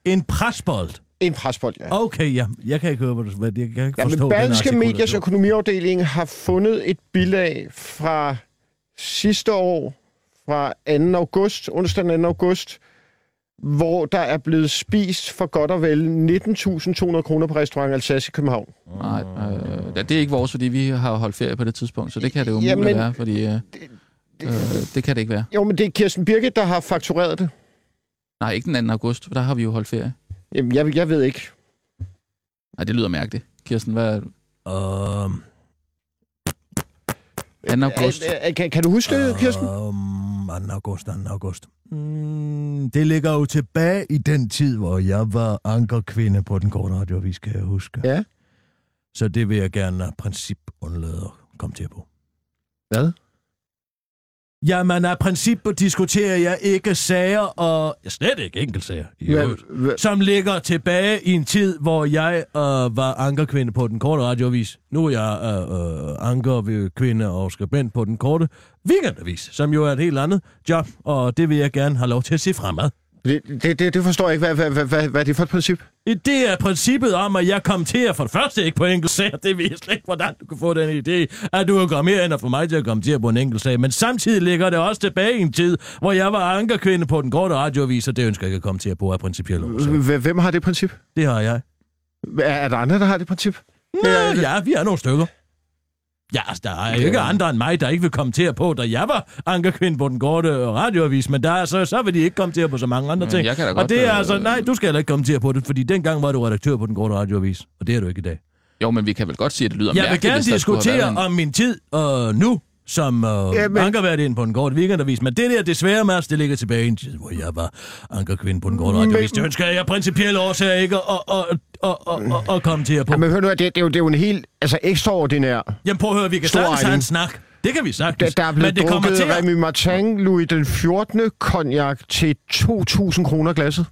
en presbold. En presbold, ja. Okay, ja. Jeg kan ikke høre, hvad du hvad, Jeg kan ikke Ja, forstå men den Berlingske Medias økonomiafdeling har fundet et bilag fra sidste år, fra 2. august, onsdag den 2. august, hvor der er blevet spist for godt og vel 19.200 kroner på restaurant Alsace i København. Nej, øh, det er ikke vores, fordi vi har holdt ferie på det tidspunkt, så det kan det jo Jamen, muligt være, fordi øh, øh, det kan det ikke være. Jo, men det er Kirsten Birgit, der har faktureret det. Nej, ikke den 2. august, for der har vi jo holdt ferie. Jamen, jeg, jeg ved ikke. Nej, det lyder mærkeligt. Kirsten, hvad er Um, 2. august? Kan, kan du huske det, Kirsten? Um, 2. august, 2. august. Mm, det ligger jo tilbage i den tid, hvor jeg var ankerkvinde på den korte radioavis, kan jeg huske. Ja. Så det vil jeg gerne af princip undlade at komme til på. Hvad? Jamen, af princip diskuterer jeg ikke sager, og slet ikke enkeltsager, i Hvad- øvrigt, hvad- som ligger tilbage i en tid, hvor jeg øh, var ankerkvinde på den korte radioavis. Nu er jeg øh, øh, ankerkvinde og skribent på den korte weekendavis, som jo er et helt andet job, og det vil jeg gerne have lov til at se fremad. Det, det, det, det forstår jeg ikke. Hvad, hvad, hvad, hvad, hvad er det for et princip? Det er princippet om, at jeg kommenterer for det første ikke på enkeltsager. Det ved jeg slet ikke, hvordan du kan få den idé, at du kan komme her ind og få mig til at kommentere på en enkelt sag. Men samtidig ligger det også tilbage i en tid, hvor jeg var ankerkvinde på den korte radioavis, og det ønsker jeg ikke at kommentere på af principielle årsager. Hvem har det princip? Det har jeg. Er, er der andre, der har det princip? Nå, ja, vi er nogle stykker. Ja, altså, der er ikke andre end mig, der ikke vil kommentere på, da jeg var ankerkvinde på den korte radioavis, men der er, så, så vil de ikke kommentere på så mange andre ting. jeg kan da og godt, det er øh, altså, nej, du skal heller ikke kommentere på det, fordi dengang var du redaktør på den korte radioavis, og det er du ikke i dag. Jo, men vi kan vel godt sige, at det lyder Jeg vil mærkeligt, gerne der skulle have diskutere om min tid øh, nu, som øh, Ja, men- ankervært ind på den korte weekendavis. Men det der, desværre, Mads, det ligger tilbage i en tid, hvor jeg var ankerkvinde på den korte radioavis. Det ønsker jeg principielle årsager ikke at, at, at, at, at, at kommentere på. Jamen, hør nu, det, det, er jo, det er jo en helt altså, ekstraordinær... Jamen prøv at høre, vi kan sagtens have en snak. Det kan vi Der, sagtens. der er blevet Men det kommer drukket til at... Remy Martin Louis den 14. konjak til 2.000 kroner glasset.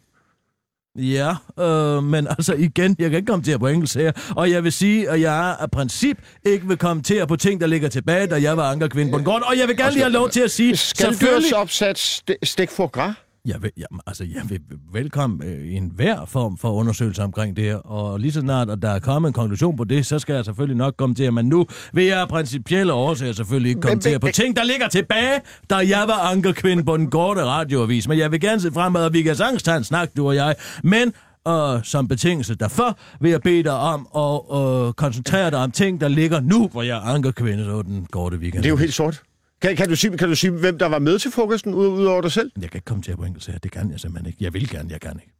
Ja, øh, men altså igen, jeg kan ikke kommentere på enkeltsager, og jeg vil sige, at jeg af princip ikke vil kommentere på ting, der ligger tilbage, da jeg var ankerkvinde på den gård, og jeg vil gerne lige have lov til at sige, Skalddyrs opsat st- stik for gras. Jeg vil, jamen, altså, jeg vil velkommen øh, i enhver form for undersøgelse omkring det her, og lige så snart, at der er kommet en konklusion på det, så skal jeg selvfølgelig nok komme til, men nu vil jeg af principielle årsager selvfølgelig ikke kommentere på ting, der ligger tilbage, da jeg var ankerkvinde på den korte radioavis. Men jeg vil gerne se fremad, og vi kan sagtens tage en snak, du og jeg. Men og som betingelse derfor vil jeg bede dig om at øh, koncentrere dig om ting, der ligger nu, hvor jeg anker kvinde, så den korte weekend. Det er jo helt sort. Kan, kan, du sige, kan du sige, hvem der var med til frokosten, ud, ud over dig selv? Jeg kan ikke komme til at på engelsk her. Det kan jeg simpelthen ikke. Jeg vil gerne, jeg kan ikke.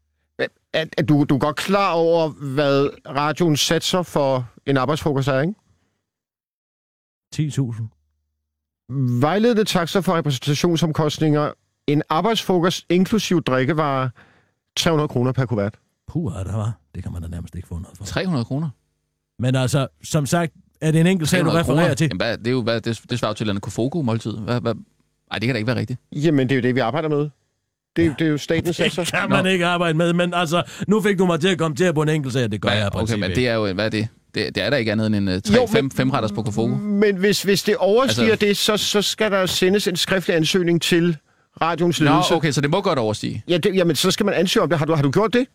Er, er du, du er godt klar over, hvad radioen satser for en arbejdsfrokost er, ikke? 10.000. Vejledende takster for repræsentationsomkostninger. En arbejdsfrokost inklusiv drikkevarer. 300 kroner per kuvert. Puh, der var. Det kan man da nærmest ikke få noget for. 300 kroner? Men altså, som sagt, er det en enkelt sag, du 300 refererer til? Jamen, hvad, det, er jo, hvad, det, det svarer jo til en Kofogo-måltid. Hvad, hvad? Ej, det kan da ikke være rigtigt. Jamen, det er jo det, vi arbejder med. Det, er- det er jo statens satser. Det kan man ikke arbejde med, men altså, nu fik du mig til at komme til på en enkelt sag, det gør Hvad, jeg i okay, men det er jo, hvad er det? Det, det er da ikke andet end en tre, Jo, jo, men- fem, fem retters på Kofogo. Men hvis, hvis det overstiger Altså- det, så, så skal der sendes en skriftlig ansøgning til radioens Nå, ledelse. okay, så det må godt overstige. Ja, det, jamen, så skal man ansøge om det. Har du, har du gjort det?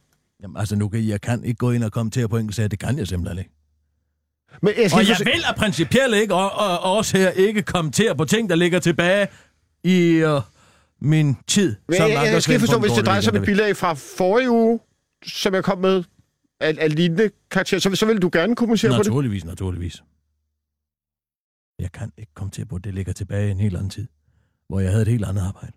Jamen, altså, nu kan jeg kan ikke gå ind og komme til på enkelte sager, det kan jeg simpelthen ikke. Men jeg skal Og jeg forstå- vil af principielt ikke, og, og, og også her ikke kommentere på ting, der ligger tilbage i uh, min tid. Men som jeg, jeg, jeg skal forstå, hvis det drejer sig om et bilag fra forrige uge, som jeg kom med af, af lignende karakter, så, så vil du gerne kommentere på det? Naturligvis, naturligvis. Jeg kan ikke komme til på, at det ligger tilbage i en helt anden tid, hvor jeg havde et helt andet arbejde.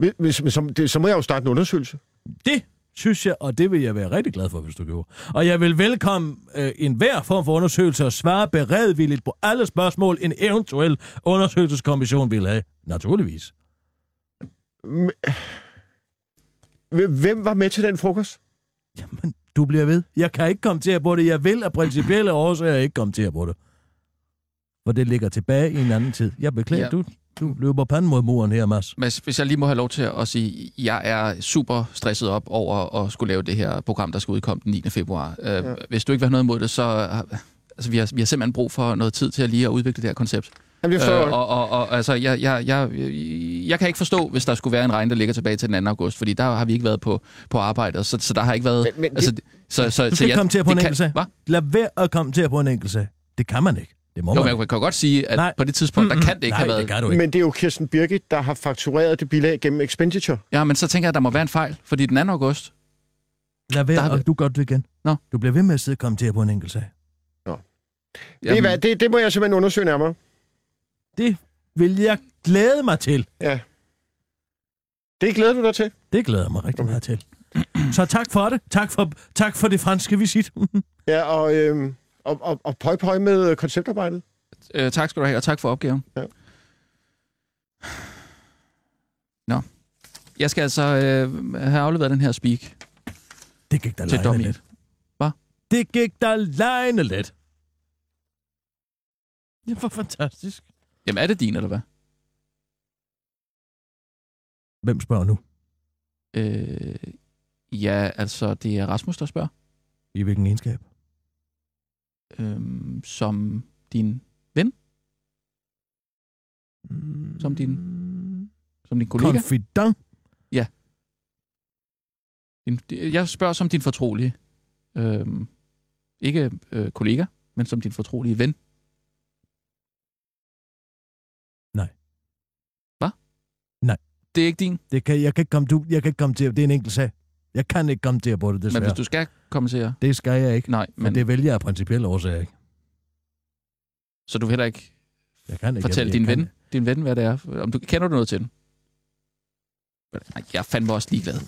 Men, men, men så, det, så må jeg jo starte en undersøgelse. Det synes jeg, og det vil jeg være rigtig glad for, hvis du gjorde. Og jeg vil velkomme øh, en hver form for undersøgelse og svare beredvilligt på alle spørgsmål, en eventuel undersøgelseskommission vil have. Naturligvis. Hvem var med til den frokost? Jamen, du bliver ved. Jeg kan ikke komme til på det. Jeg vil af principielle årsager ikke komme til på det. For det ligger tilbage i en anden tid. Jeg beklager, Ja. du, du løber panden mod muren her, Mads. Men hvis jeg lige må have lov til at sige, jeg er super stresset op over at skulle lave det her program, der skal udkomme den 9. februar. Ja. Hvis du ikke vil have noget imod det, så... Altså, vi har, vi har simpelthen brug for noget tid til at lige at udvikle det her koncept. Jamen, det forstår Øh, og, og, og altså, jeg, jeg, jeg, jeg kan ikke forstå, hvis der skulle være en regn, der ligger tilbage til den 2. august, fordi der har vi ikke været på, på arbejde, så, så der har ikke været... Men- men det- altså, så, så, Du så skal ikke jeg- komme til på det en kan- enkelt sag. Hvad? Lad være at komme til på en enkelt sag. Det kan man ikke. Det må Jo, man jeg kan godt sige, at Nej. På det tidspunkt, der kan det ikke Nej, have været... det du ikke. Men det er jo Kirsten Birgit, der har faktureret det bilag gennem Expenditure. Ja, men så tænker jeg, at der må være en fejl, fordi den 2. august... Lad være, der og du gør det igen. Nå. Du bliver ved med at sidde og komme til på en enkelt sag. Det, er, hvad, det, det må jeg simpelthen undersøge nærmere. Det vil jeg glæde mig til. Ja. Det glæder du dig til. Det glæder jeg mig rigtig meget til. Så tak for det. Tak for, tak for det franske visit. Ja, og, øhm, og, og, og pøj pøj med konceptarbejdet. Øh, tak skal du have, og tak for opgaven. Ja. Nå. Jeg skal altså øh, have afleveret den her speak. Det gik da Til lejende let. Hvad? Det gik da lejende let. Det var fantastisk. Jamen, er det din, eller hvad? Hvem spørger nu? Øh, ja, altså, det er Rasmus, der spørger. I hvilken egenskab? Øh, som din ven? Som din, som din kollega? Confidant? Din, jeg spørger som din fortrolige. Øh, ikke øh, kollega, men som din fortrolige ven. Nej. Hvad? Nej. Det er ikke din? Det kan, jeg, kan ikke komme, du, jeg kan ikke komme til. Det er en enkelt sag. Jeg kan ikke komme til på det, desværre. Men hvis du skal kommentere... Det skal jeg ikke. Nej, Men men det vælger jeg af principielle årsager ikke. så du vil heller ikke Jeg kan ikke. fortælle jeg, din jeg ven, din ven, hvad det er? Om du kender du noget til den? Nej, jeg er fandme også ligeglad.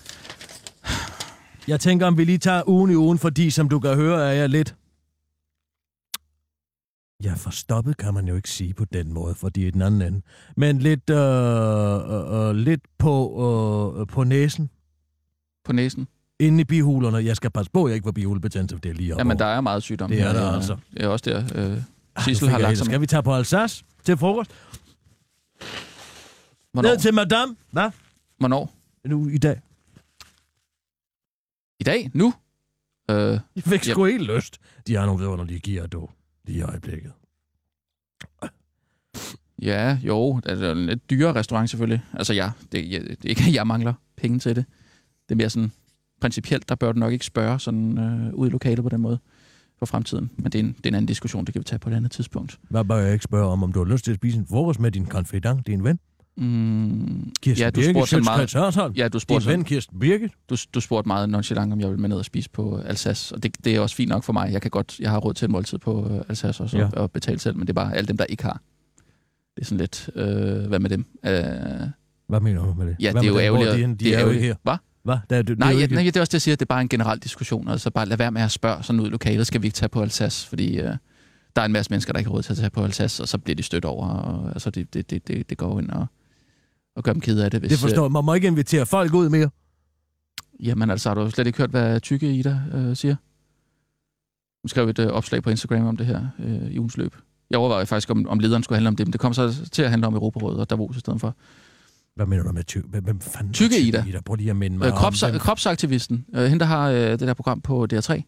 Jeg tænker, om vi lige tager ugen i ugen, fordi som du kan høre, er jeg lidt... Ja, forstoppet kan man jo ikke sige på den måde, fordi i den anden ende. Men lidt, øh, øh, øh, lidt på, øh, på næsen, På næsen? inde i bihulerne. Jeg skal passe på, at jeg ikke får bihulebetændelse, for det er lige op Jamen, der er meget sygdom. Det er der altså. Det er også der, øh, Ah, Sissel har lagt sig Skal vi tage på Alsace til frokost? Hvornår? Ned til madame? Hvad? Hvornår? Nu i dag. I dag? Nu? Øh, Jeg fik sgu helt lyst. De har nogle underlige gear, du. Lige i øjeblikket. ja, jo. Det er en lidt dyrere restaurant selvfølgelig. Altså ja, det, jeg, det er ikke, jeg mangler penge til det. Det er mere sådan principielt, der bør du nok ikke spørge sådan øh, ud i lokalet på den måde for fremtiden. Men det er, en, det er en anden diskussion, det kan vi tage på et andet tidspunkt. Hvad bør jeg ikke spørge om, om du har lyst til at spise en frokost med din konfident, din ven? Mm, Kirsten ja, du Birgit, spurgte meget, ja, du Din spurgte, ven sådan, Kirsten Birgit. du, du spurgte meget nonchalant, om jeg ville med ned og spise på Alsace, og det, det er også fint nok for mig. Jeg kan godt, jeg har råd til en måltid på øh, Alsace også, Ja. og, og betale selv, men det er bare alle dem, der ikke har. Det er sådan lidt, øh, hvad med dem? Øh, Hvad mener du med det? ja, Hvad det er jo ærgerligt. De, det de er jo ikke her. Hvad? Hvad? Der, er- det, Nej, det ja, ikke... nej, det er også det, jeg siger. Det er bare en generel diskussion. Altså bare lad være med at spørge sådan ud i lokalet. Skal vi ikke tage på Alsace? Fordi øh, der er en masse mennesker, der ikke har råd til at tage på Alsace, og så bliver de stødt over. Og, altså det, det, det, det, det går ind og, og gør dem ked af det. Hvis, det forstår jeg. Man må ikke invitere folk ud mere. Øh, jamen altså, har du slet ikke hørt, hvad Tykke Ida øh, siger? Hun skrev et øh, opslag på Instagram om det her øh, i ugens løb. Jeg overvejede faktisk, om, om lederen skulle handle om det, men det kom så til at handle om Europarådet og Davos i stedet for. Hvad mener du med tyk? Hvem, fanden Tykke Ida. Ida? Prøv lige at minde mig Øh, om, krops, hvem- kropsaktivisten. Øh, hende, der har øh, det der program på DR3.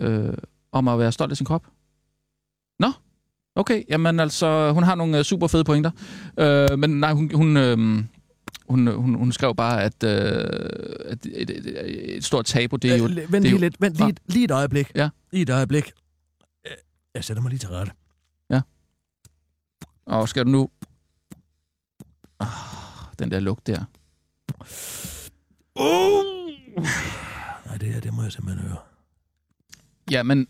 Øh, om at være stolt af sin krop. Nå, okay. Jamen altså, hun har nogle øh, super fede pointer. Øh, men nej, hun, hun, øh, hun, hun, hun skrev bare, at, øh, at et, et, et, stort tabu, det er jo... Øh, Vent det lige lidt. Vent lige, lige et øjeblik. Ja. Lige et øjeblik. Øh, Jeg sætter mig lige til rette. Og skal du nu... Oh, den der lugt der. Uh! Nej, det her, det må jeg simpelthen høre. Ja, men...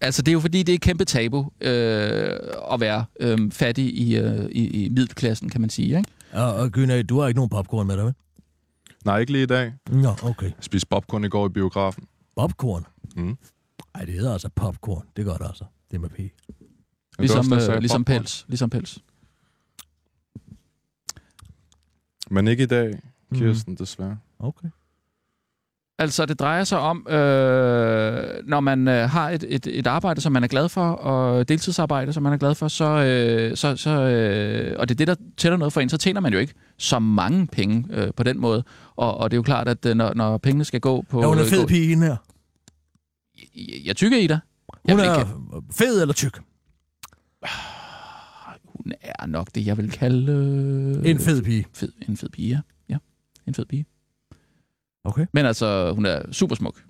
Altså, det er jo fordi, det er et kæmpe tabu øh, at være øh, fattig i, øh, i, i middelklassen, kan man sige, ikke? Og, og Gyna, du har ikke nogen popcorn med dig, vel? Nej, ikke lige i dag. Nå, okay. Jeg spiste popcorn i går i biografen. Popcorn? Mm. Nej, det hedder altså popcorn. Det gør det altså. Det er med P. Ligesom, også, øh, ligesom popcorn. pels. Ligesom pels. Men ikke i dag, Mhm. Kirsten, desværre. Okay. Altså, det drejer sig om, øh, når man øh, har et, et, et arbejde, som man er glad for, og deltidsarbejde, som man er glad for, så, øh, så, så øh, og det er det, der tæller noget for en, så tjener man jo ikke så mange penge øh, på den måde. Og, og det er jo klart, at øh, når, når pengene skal gå på... Er hun en øh, fed pige, her? Jeg, jeg tykker i dig. Hun er ikke, fed eller tyk? hun er nok det, jeg vil kalde... En fed pige. fed. En fed pige, ja. ja. En fed pige. Okay. Men altså, hun er super smuk.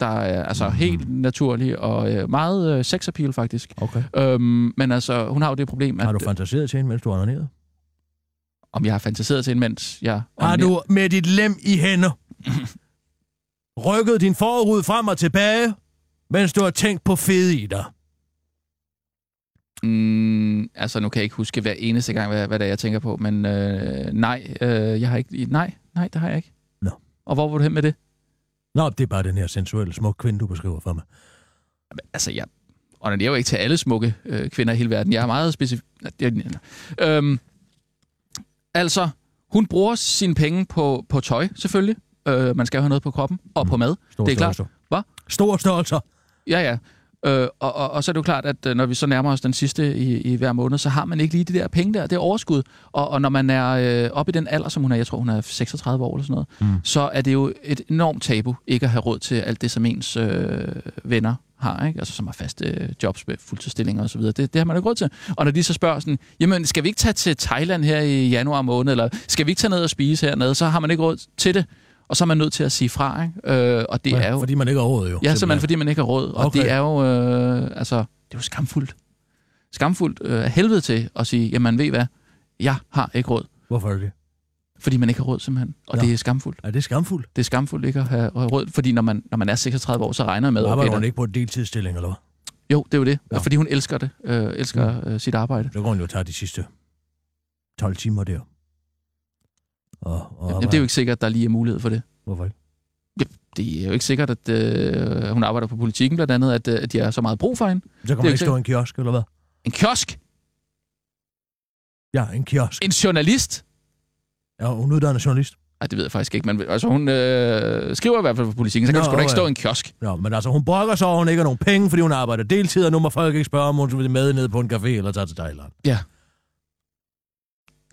Der er altså Mhm. helt naturlig og øh, meget øh, sexappeal, faktisk. Okay. Øhm, men altså, hun har jo det problem, at Har du fantaseret til hende, mens du var nede? om jeg har fantaseret til en mens jeg... Har du med dit lem i hænder rykket din forhud frem og tilbage, mens du har tænkt på fede i dig? Mm, altså, nu kan jeg ikke huske hver eneste gang, hvad, hvad det er, jeg tænker på, men øh, nej, øh, jeg har ikke... Nej, nej, det har jeg ikke. Nå. Og hvor var du hen med det? Nå, det er bare den her sensuelle, smukke kvinde, du beskriver for mig. Altså, jeg onanerer jo ikke til alle smukke øh, kvinder i hele verden. Jeg er meget specifik... Øhm, altså, hun bruger sine penge på, på tøj, selvfølgelig. Øh, man skal jo have noget på kroppen. Og på mad. Store Det er klart. Hvad? Store størrelser. Ja, ja. Øh, og, og, og så er det jo klart, at øh, når vi så nærmer os den sidste i, i hver måned, så har man ikke lige de der penge der, det er overskud. Og, og når man er øh, oppe i den alder, som hun er, jeg tror hun er 36 år eller sådan noget, Mm. så er det jo et enormt tabu ikke at have råd til alt det, som ens øh, venner har, ikke? Altså som har faste øh, jobs med fuldtidsstillinger og så videre. Det, det har man jo ikke råd til. Og når de så spørger sådan, jamen skal vi ikke tage til Thailand her i januar måned, eller skal vi ikke tage ned og spise hernede, så har man ikke råd til det. Og så er man nødt til at sige fra, ikke? Øh, og det Ja, er jo... Fordi man ikke har råd, jo. Ja, simpelthen simpelthen. fordi man ikke har råd. Og Okay. det er jo, øh, altså, det er jo skamfuldt. Skamfuldt øh, af helvede til at sige, jamen ved I hvad, jeg har ikke råd. Hvorfor er det det? Fordi man ikke har råd simpelthen. Og Nå. det er skamfuldt. Er det skamfuldt? Det er skamfuldt ikke at have have råd, fordi når man, når man er 36 år, så regner jeg med, Arbejder okay, hun ikke på en deltidsstilling, eller hvad? jo, det er jo det. Nå. Fordi hun elsker det. Øh, elsker øh, sit arbejde. Så kan hun jo tage de sidste 12 timer der. Og, og Jamen, det er jo ikke sikkert, at der lige er mulighed for det. Hvorfor ikke? Det er jo ikke sikkert, at øh, hun arbejder på politikken blandt andet, at, øh, at de har så meget brug for hende. Så kan man ikke stå i en kiosk, eller hvad? En kiosk! Ja, en kiosk. En journalist! Ja, hun er uddannet journalist. Nej, det ved jeg faktisk ikke, men altså, hun øh, skriver i hvert fald på politikken, så kan Nå, hun sgu da ikke ja. stå i en kiosk. Ja, men altså, hun brokker over, at hun ikke har nogen penge, fordi hun arbejder deltid, og nu må folk ikke spørge, om hun vil med ned på en café eller tage til Thailand.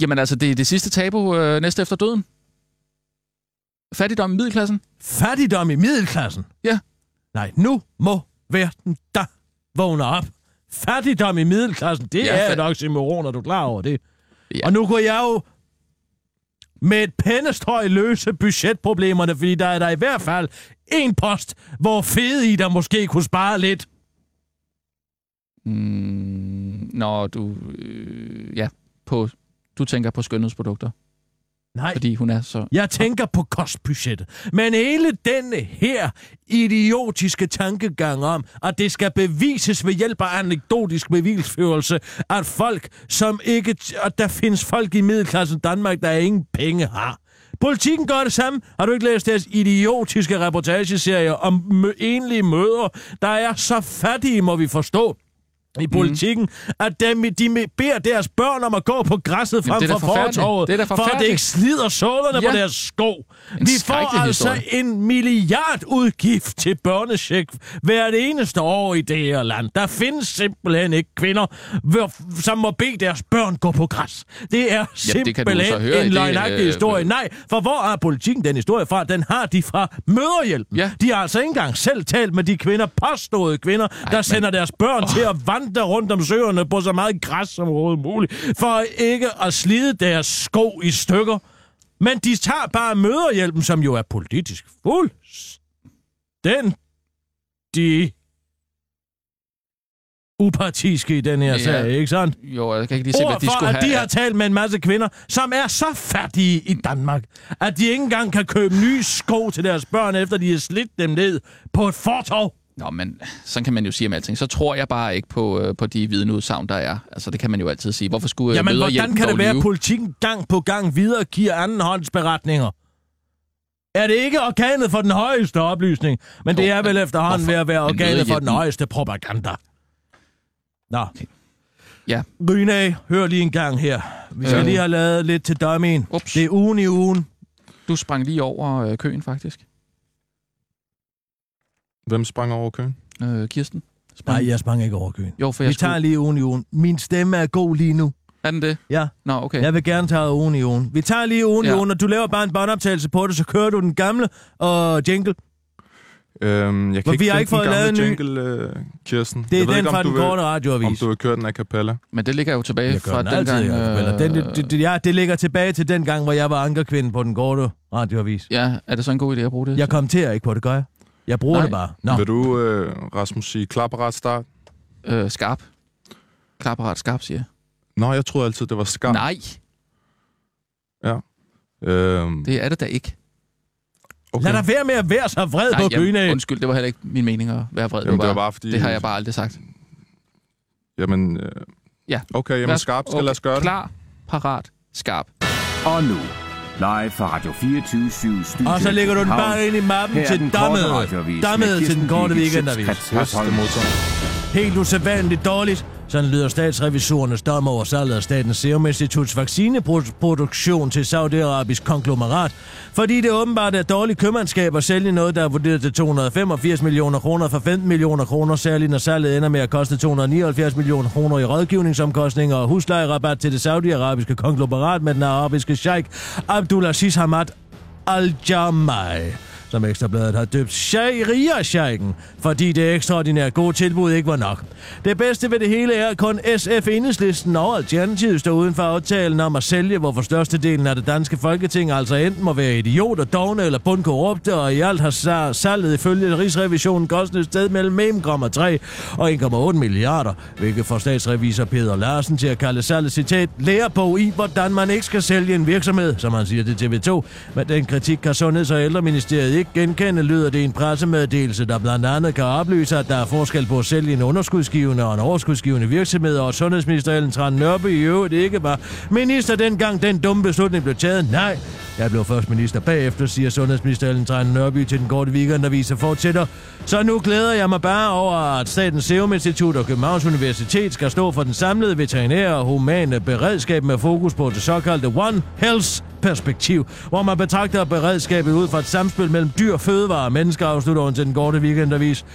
Jamen altså, det er det sidste tabu øh, næste efter døden. Fattigdom i middelklassen. Fattigdom i middelklassen? Ja. Nej, nu må verden da vågne op. Fattigdom i middelklassen, det Ja, er fa- et oxymoron, er du klar over det? Ja. Og nu kunne jeg jo med et pennestrøg løse budgetproblemerne, fordi der er der i hvert fald en post, hvor fede i der måske kunne spare lidt. Mm, når du... Øh, ja, på, du tænker på skønhedsprodukter, Nej, fordi hun er så... jeg tænker på kostbudgettet. Men hele denne her idiotiske tankegang om, at det skal bevises ved hjælp af anekdotisk bevisførelse, at folk, som ikke... at der findes folk i middelklassen Danmark, der ingen penge har. Politikken gør det samme. Har du ikke læst deres idiotiske reportageserie om mø- enlige mødre, der er så fattige, må vi forstå, i politikken, mm. at dem, de beder deres børn om at gå på græsset frem det for fortorvet, Det for at det ikke slider sålerne ja. Ja. på deres sko. En Vi får altså historie. en milliard udgift til børnecheck hvert eneste år i det her land. Der findes simpelthen ikke kvinder, som må bede deres børn gå på græs. Det er det simpelthen høre i en det, løgnagtig øh, historie. Nej, for hvor er politikken den historie fra? Den har de fra møderhjælpen. Ja. De har altså ikke engang selv talt med de kvinder, påståede kvinder, Ej, der sender deres børn oh. til at vandre rundt om søerne på så meget græs som overhovedet muligt, for ikke at slide deres sko i stykker. Men de tager bare møderhjælpen, som jo er politisk fuld. Den, de upartiske i den her Ja. sag, ikke sandt? Jo, jeg kan ikke lige se, hvad Ord de for, skulle at have. de har talt med en masse kvinder, som er så fattige i Danmark, at de ikke engang kan købe nye sko til deres børn, efter de har slidt dem ned på et fortov. Nå, men sådan kan man jo sige om alting. Så tror jeg bare ikke på, øh, på de vidneudsagn, der er. Altså, det kan man jo altid sige. Hvorfor skulle Jamen, hvordan kan det være, at politikken gang på gang videregiver andenhåndsberetninger? Er det ikke organet for den højeste oplysning? Men det Jo, er vel efterhånden ved hvorfor? at være organet for den højeste propaganda. Nå. Ja. Ryne, hør lige en gang her. Vi skal Øh. lige have lavet lidt til dummyen. Ups. Det er ugen i ugen. Du sprang lige over øh, køen, faktisk. Hvem sprang over køen? Øh, Kirsten? Sprang. Nej, jeg sprang ikke over køen. Jo, for jeg Vi skulle... tager lige ugen i ugen. Min stemme er god lige nu. Er den det? Ja, Nå, okay. jeg vil gerne tage ugen i ugen. Vi tager lige ugen ja. i ugen, og du laver bare en båndoptagelse på det, så kører du den gamle og jingle. Øhm, jeg kan Men ikke vi har finde ikke fået den gamle lavet en ny. jingle, øh, Kirsten. Det er jeg den ikke, om fra den vil, korte Om radioavis. du vil køre den a cappella. Men det ligger jo tilbage Jeg fra den dengang... jeg spiller. Den, det, det, det, ja, det ligger tilbage til den gang, hvor jeg var ankerkvinde på den korte radioavis. Ja, er det så en god idé at bruge det? Jeg kommenterer ikke på det, gør jeg? Jeg bruger Nej. det bare. Nå. Vil du, øh, Rasmus, sige klapperet start? Øh, skarp. Klapperet skarp, siger jeg. Nå, jeg troede altid, det var skam. Nej, Øhm, det er det da ikke. okay. Lad dig være med at være så vred Nej, på Gryne. undskyld, det var heller ikke min mening at være vred. Jamen, det var bare fordi... det har jeg bare aldrig sagt. Jamen, øh, Ja. okay, jamen skarp skal okay. lade os gøre det. Klar, parat, skarp. Og nu, live fra Radio 24 Studio Og så lægger du den bare ind i mappen Her til dammet. Dammet til den korte weekendavis. Helt usædvanligt dårligt. Sådan lyder statsrevisorernes dom over salget af Statens Serum Instituts vaccineproduktion til Saudi-Arabisk konglomerat, fordi det åbenbart er dårligt købmandskab at sælge noget, der er vurderet til 285 millioner kroner for 15 millioner kroner, særligt når salget ender med at koste 279 millioner kroner i rådgivningsomkostninger og huslejerabat til det saudiarabiske konglomerat med den arabiske sheik Abdulaziz Hamad Al-Jamai som Ekstrabladet har døbt Sharia-sheiken, fordi det ekstraordinært gode tilbud ikke var nok. Det bedste ved det hele er, at kun SF Enhedslisten og Alternativet står uden for aftalen om at sælge, hvorfor størstedelen af det danske folketing altså enten må være idioter, dogne eller bundkorrupte, og i alt har salget ifølge Rigsrevisionen kostet et sted mellem 1,3 og 1,8 milliarder, hvilket får statsrevisor Peter Larsen til at kalde salget citat lærebog i, hvordan man ikke skal sælge en virksomhed, som han siger til TV2. Men den kritik kan Sundheds- og Ældreministeriet ikke genkende, lyder det i en pressemeddelelse, der blandt andet kan oplyse, at der er forskel på at sælge en underskudsgivende og en overskudsgivende virksomhed, og at sundhedsminister Ellen Tran Nørby i øvrigt ikke var minister dengang den dumme beslutning blev taget. Nej, jeg blev først minister bagefter, siger sundhedsminister Ellen Tran Nørby til den korte weekendavis og fortsætter. Så nu glæder jeg mig bare over, at Statens Serum Institut og Københavns Universitet skal stå for den samlede veterinære og humane beredskab med fokus på det såkaldte One Health perspektiv, hvor man betragter beredskabet ud fra et samspil mellem dyr, fødevarer mennesker, afslutter hun til den korte weekendavis.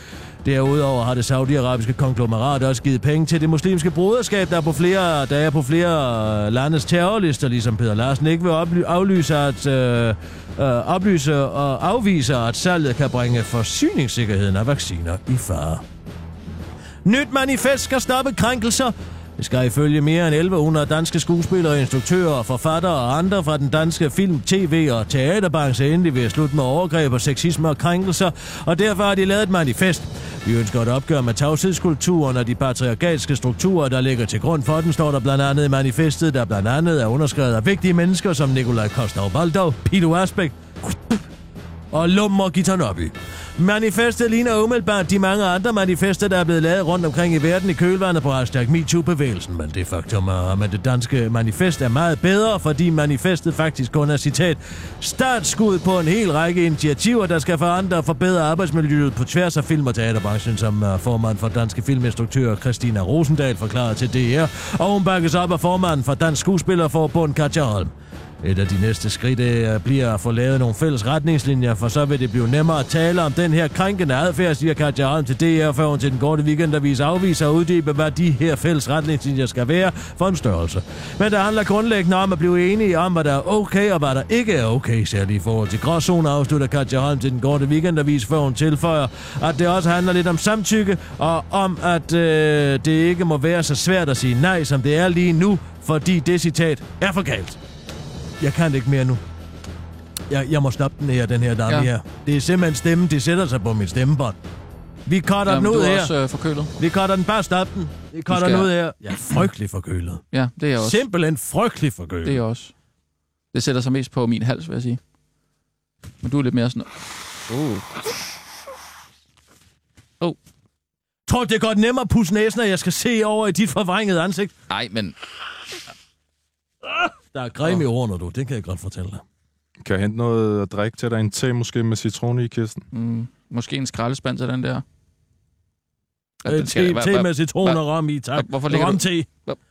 Derudover har det saudiarabiske konglomerat også givet penge til det muslimske broderskab, der er på flere, der er på flere øh, landes terrorlister, ligesom Peter Larsen ikke vil oply- aflyse at, øh, øh, oplyse og afvise, at salget kan bringe forsyningssikkerheden af vacciner i fare. Nyt manifest skal stoppe krænkelser det skal ifølge mere end 1100 danske skuespillere, instruktører, forfattere og andre fra den danske film, tv og teaterbranche endelig ved at slutte med overgreb og sexisme og krænkelser, og derfor har de lavet et manifest. Vi ønsker et opgør med tavshedskulturen og de patriarkalske strukturer, der ligger til grund for den, står der blandt andet i manifestet, der blandt andet er underskrevet af vigtige mennesker som Nikolaj Kostov Valdov, Pilo Asbæk og Lummer Gitanoppi. Manifestet ligner umiddelbart de mange andre manifester, der er blevet lavet rundt omkring i verden i kølvandet på hashtag MeToo-bevægelsen. Men det faktum er, at det danske manifest er meget bedre, fordi manifestet faktisk kun er citat startskud på en hel række initiativer, der skal forandre og forbedre arbejdsmiljøet på tværs af film- og teaterbranchen, som øh, formand for Danske Filminstruktører Christina Rosendal forklarede til DR, og hun bakkes op af formanden for Dansk Skuespillerforbund Katja Holm. Et af de næste skridt bliver at få lavet nogle fælles retningslinjer, for så vil det blive nemmere at tale om den her krænkende adfærd, siger Katja Holm til DR, før hun til den korte weekendavis afviser og uddybe, hvad de her fælles retningslinjer skal være for en størrelse. Men det handler grundlæggende om at blive enige om, hvad der er okay og hvad der ikke er okay, særligt i forhold til gråzoner, afslutter Katja Holm til den korte weekendavis, før hun tilføjer, at det også handler lidt om samtykke, og om, at øh, det ikke må være så svært at sige nej, som det er lige nu, fordi det citat er for galt. Jeg kan det ikke mere nu. Jeg, jeg må stoppe den her, den her dame Ja. her. Det er simpelthen stemmen, det sætter sig på mit stemmebånd. Vi cutter Jamen, den du ud er her. også øh, forkølet. Vi cutter den, bare stop den. Vi cutter skal- den ud her. Jeg er frygtelig forkølet. Ja, det er jeg også. Simpelthen frygtelig forkølet. Det er jeg også. Det sætter sig mest på min hals, vil jeg sige. Men du er lidt mere sådan... Uh. Oh. Tror du, det er godt nemmere at pusse næsen, at jeg skal se over i dit forvrængede ansigt? Nej, men Der er creme i ordene, du. Det kan jeg godt fortælle dig. Kan jeg hente noget at drikke til dig? En te måske med citron i, Kirsten? mm, måske en skraldespand til den der. Ja, Øh, den skal- te, hva- te med citron og rom i, tak. Hvorfor lægger, rom du, te.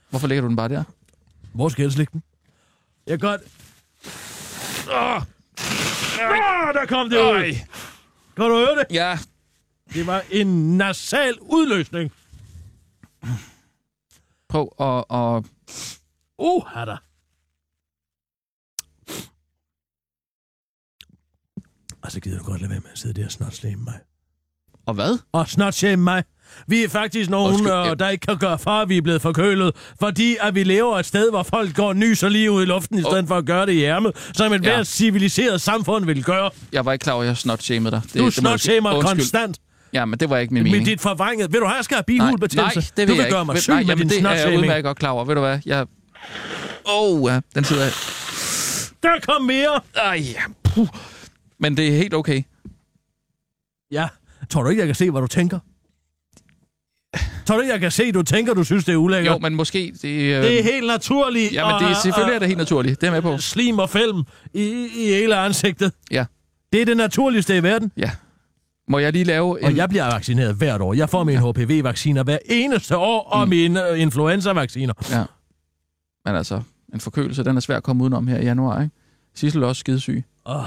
hvorfor lægger du den bare der? Hvor skal jeg ellers lægge den? Jeg godt... Åh! Ah, der kom det ud. Kan du høre det? Ja. Det var en nasal udløsning. Prøv at... at Uh, har der. Og så gider du godt lade være med at sidde der og snot mig. og hvad? Og snot mig. Vi er faktisk nogen, Undskyld, jeg- der ikke kan gøre for, at vi er blevet forkølet, fordi at vi lever et sted, hvor folk går og nyser lige ud i luften, i stedet for at gøre det i ærmet, som et Ja. hvert civiliseret samfund vil gøre. Jeg var ikke klar over, at jeg snot-shamede dig. Det, Du det må jeg snot sige. mig Undskyld. konstant Ja, men det var ikke min mening. dit forvrænget. Ved du, jeg skal have nej, nej, bilhulbetændelse. det vil du jeg vil ikke. gøre mig Ved- syg nej, med jamen, din det er jeg udmærket godt klar over. Ved du hvad? Jeg... Åh, oh, ja, den sidder... Der kom mere! Ej, puh. Men det er helt okay. Ja. Tror du ikke, jeg kan se, hvad du tænker? Tror du ikke, jeg kan se, du tænker, du synes, det er ulækkert? Jo, men måske... Det, øh... Det er helt naturligt. Ja, men det er, selvfølgelig er det helt naturligt. Det er med på. Slim og film i, i hele ansigtet. Ja. Det er det naturligste i verden. Ja. Må jeg lige lave en... Og jeg bliver vaccineret hvert år. Jeg får mine HPV-vacciner hver eneste år, og Mm. mine influenza-vacciner. Ja. Men altså, en forkølelse, den er svær at komme udenom her i januar, ikke? Sissel er også skidesyg. Oh,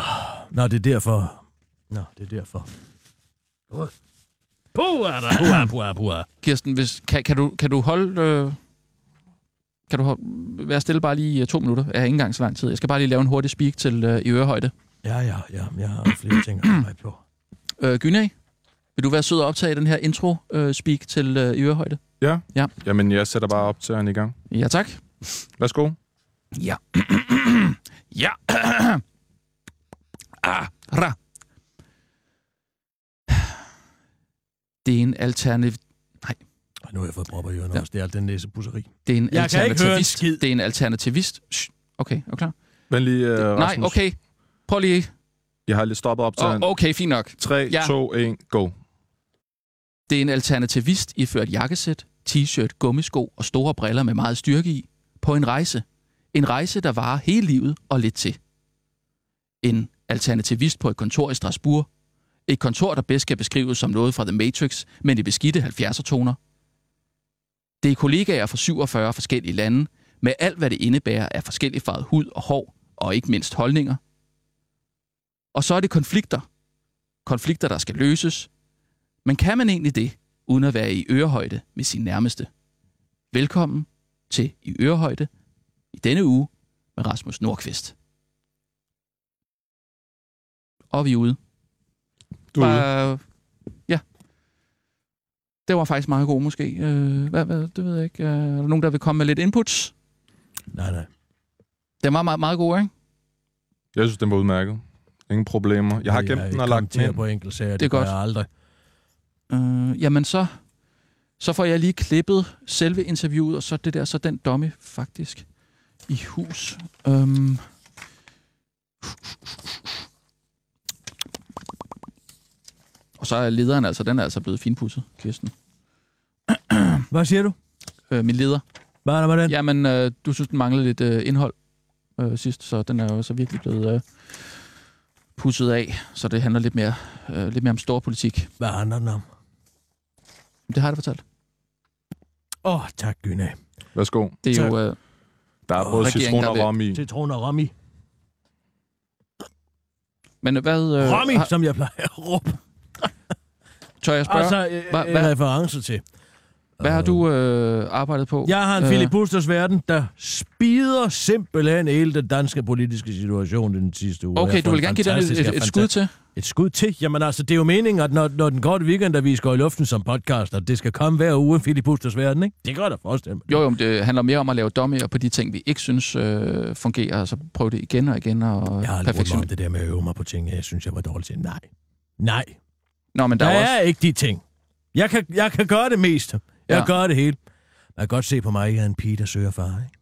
nå, det er derfor. Nå, det er derfor. Puh, er der. Puh, puh, puh. Kirsten, hvis, kan, kan, du, kan du holde... Øh, kan du holde, være stille bare lige øh, to minutter? Jeg har ikke engang så lang tid. Jeg skal bare lige lave en hurtig speak til øh, i ørehøjde. Ja, ja, ja. Jeg har flere ting at arbejde på. Øh, Gynæ, vil du være sød at optage den her intro-speak til øh, i ørehøjde? Ja. Ja. Jamen, jeg sætter bare op til han i gang. Ja, tak. Værsgo. Ja. ja. ah, ra. Det er en alternativ... Og nu har jeg fået propper i ørerne Ja. også. Det er alt den næsepusseri. Det er en Jeg kan ikke høre en alternativist. skid. Det er en alternativist. Shh. Okay, er du klar? Venlig, uh, Nej, okay. Prøv lige. Jeg har lige stoppet op til Oh, okay, fint nok. 3, Ja. 2, 1, go. Det er en alternativist iført jakkesæt, t-shirt, gummisko og store briller med meget styrke i. På en rejse. En rejse, der varer hele livet og lidt til. En alternativist på et kontor i Strasbourg. Et kontor, der bedst kan beskrives som noget fra The Matrix, men i beskidte 70'er-toner. Det er kollegaer fra 47 forskellige lande, med alt hvad det indebærer af forskellig farvet hud og hår, og ikke mindst holdninger. Og så er det konflikter. Konflikter, der skal løses, men kan man egentlig det, uden at være i ørehøjde med sin nærmeste? Velkommen til I Ørehøjde i denne uge med Rasmus Nordqvist. Og vi er ude. Du er ude. Bare, ja. Det var faktisk meget god, måske. Øh, hvad, hvad, det ved jeg ikke. Øh, er der nogen, der vil komme med lidt inputs? Nej, nej. Den var meget, meget god, ikke? Jeg synes, den var udmærket. Ingen problemer. Jeg har gemt den og lagt den ind. på enkelte sager, det, Det er det gør godt. jeg aldrig. Øh, jamen så, så får jeg lige klippet selve interviewet, og så det der, så den dummy faktisk i hus. Øhm. Og så er lederen altså, den er altså blevet finpudset, Kirsten. Hvad siger du? Øh, min leder. Hvad er der med den? Jamen, øh, du synes, den manglede lidt øh, indhold øh, sidst, så den er jo så virkelig blevet øh, pudset af, så det handler lidt mere, øh, lidt mere om stor politik. Hvad handler den om? Det har jeg da fortalt. Åh, oh, tak, Gyne. Værsgo. Det er Tak. jo... Øh, Der er både citron og rom i. Citron og rom i. men hvad... Øh, Rom i, har, som jeg plejer at råbe. Tør jeg spørge, Altså, øh, hvad- en hvad- reference til. hvad har du øh, arbejdet på? Jeg har en Øh, Philip Busters verden, der spider simpelthen hele den danske politiske situation den sidste uge. Okay, du vil gerne give den et, et, et skud til? Et skud til? Jamen altså, det er jo meningen, at når, når den korte weekendavis går i luften som podcast, at det skal komme hver uge, Philip Busters verden, ikke? Det gør der forestille mig. Jo, jo, men det handler mere om at lave dommere på de ting, vi ikke synes øh, fungerer, så prøve det igen og igen og Jeg har aldrig det der med at øve mig på ting, jeg synes, jeg var dårlig til. Nej. Nej. Nå, men der, Der er også... er ikke de ting. Jeg kan, jeg kan gøre det meste. Jeg Ja. ja. gør det hele. Jeg kan godt se på mig, at jeg er en pige, der søger far, ikke?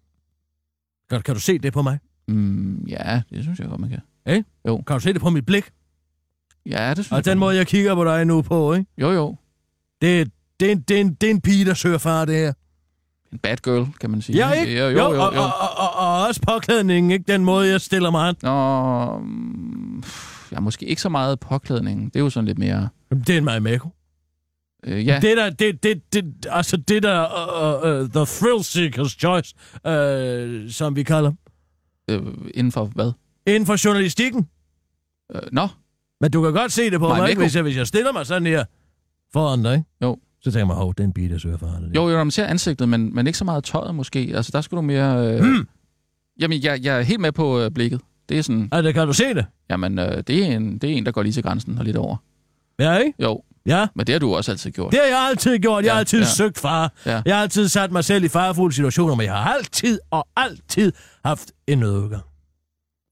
Kan, kan du se det på mig? Mm, ja, det synes jeg godt, man kan. Kan du se det på mit blik? Ja, det synes Og jeg den godt. måde, jeg kigger på dig nu på, ikke? Jo, jo. Det, det, det, en- det er en pige, der søger far, det her. En bad girl, kan man sige. Ja, ikke? Jo, jo, jo. jo, Og, og, og, og, og også påklædningen, ikke? Den måde, jeg stiller mig an. Nå, mm, ja, måske ikke så meget påklædning. Det er jo sådan lidt mere... Jamen, Det er en Marimekko. Øh, ja, Det der, det, det, det, altså det der, uh, uh, the thrill seeker's choice, uh, som vi kalder. øh, inden for hvad? Inden for journalistikken. Øh, nå, Men du kan godt se det på mig? Hvis jeg, hvis jeg stiller mig sådan her foran dig, ikke? Jo. Så tænker jeg mig, hov, den bil, der søger far. Det. jo, jo, når man ser ansigtet, men, men ikke så meget tøjet måske. Altså, der skulle du mere... Øh... Hmm. Jamen, jeg, jeg er helt med på øh, blikket. Det er sådan... Altså, kan du se det? Jamen, øh, det, er en, det er en, der går lige til grænsen og lidt over. Ja, ikke? Jo, Ja. men det har du også altid gjort. Det har jeg altid gjort. Jeg har Ja, altid ja. søgt far. Ja. Jeg har altid sat mig selv i farefulde situationer, men jeg har altid og altid haft en nødudgang.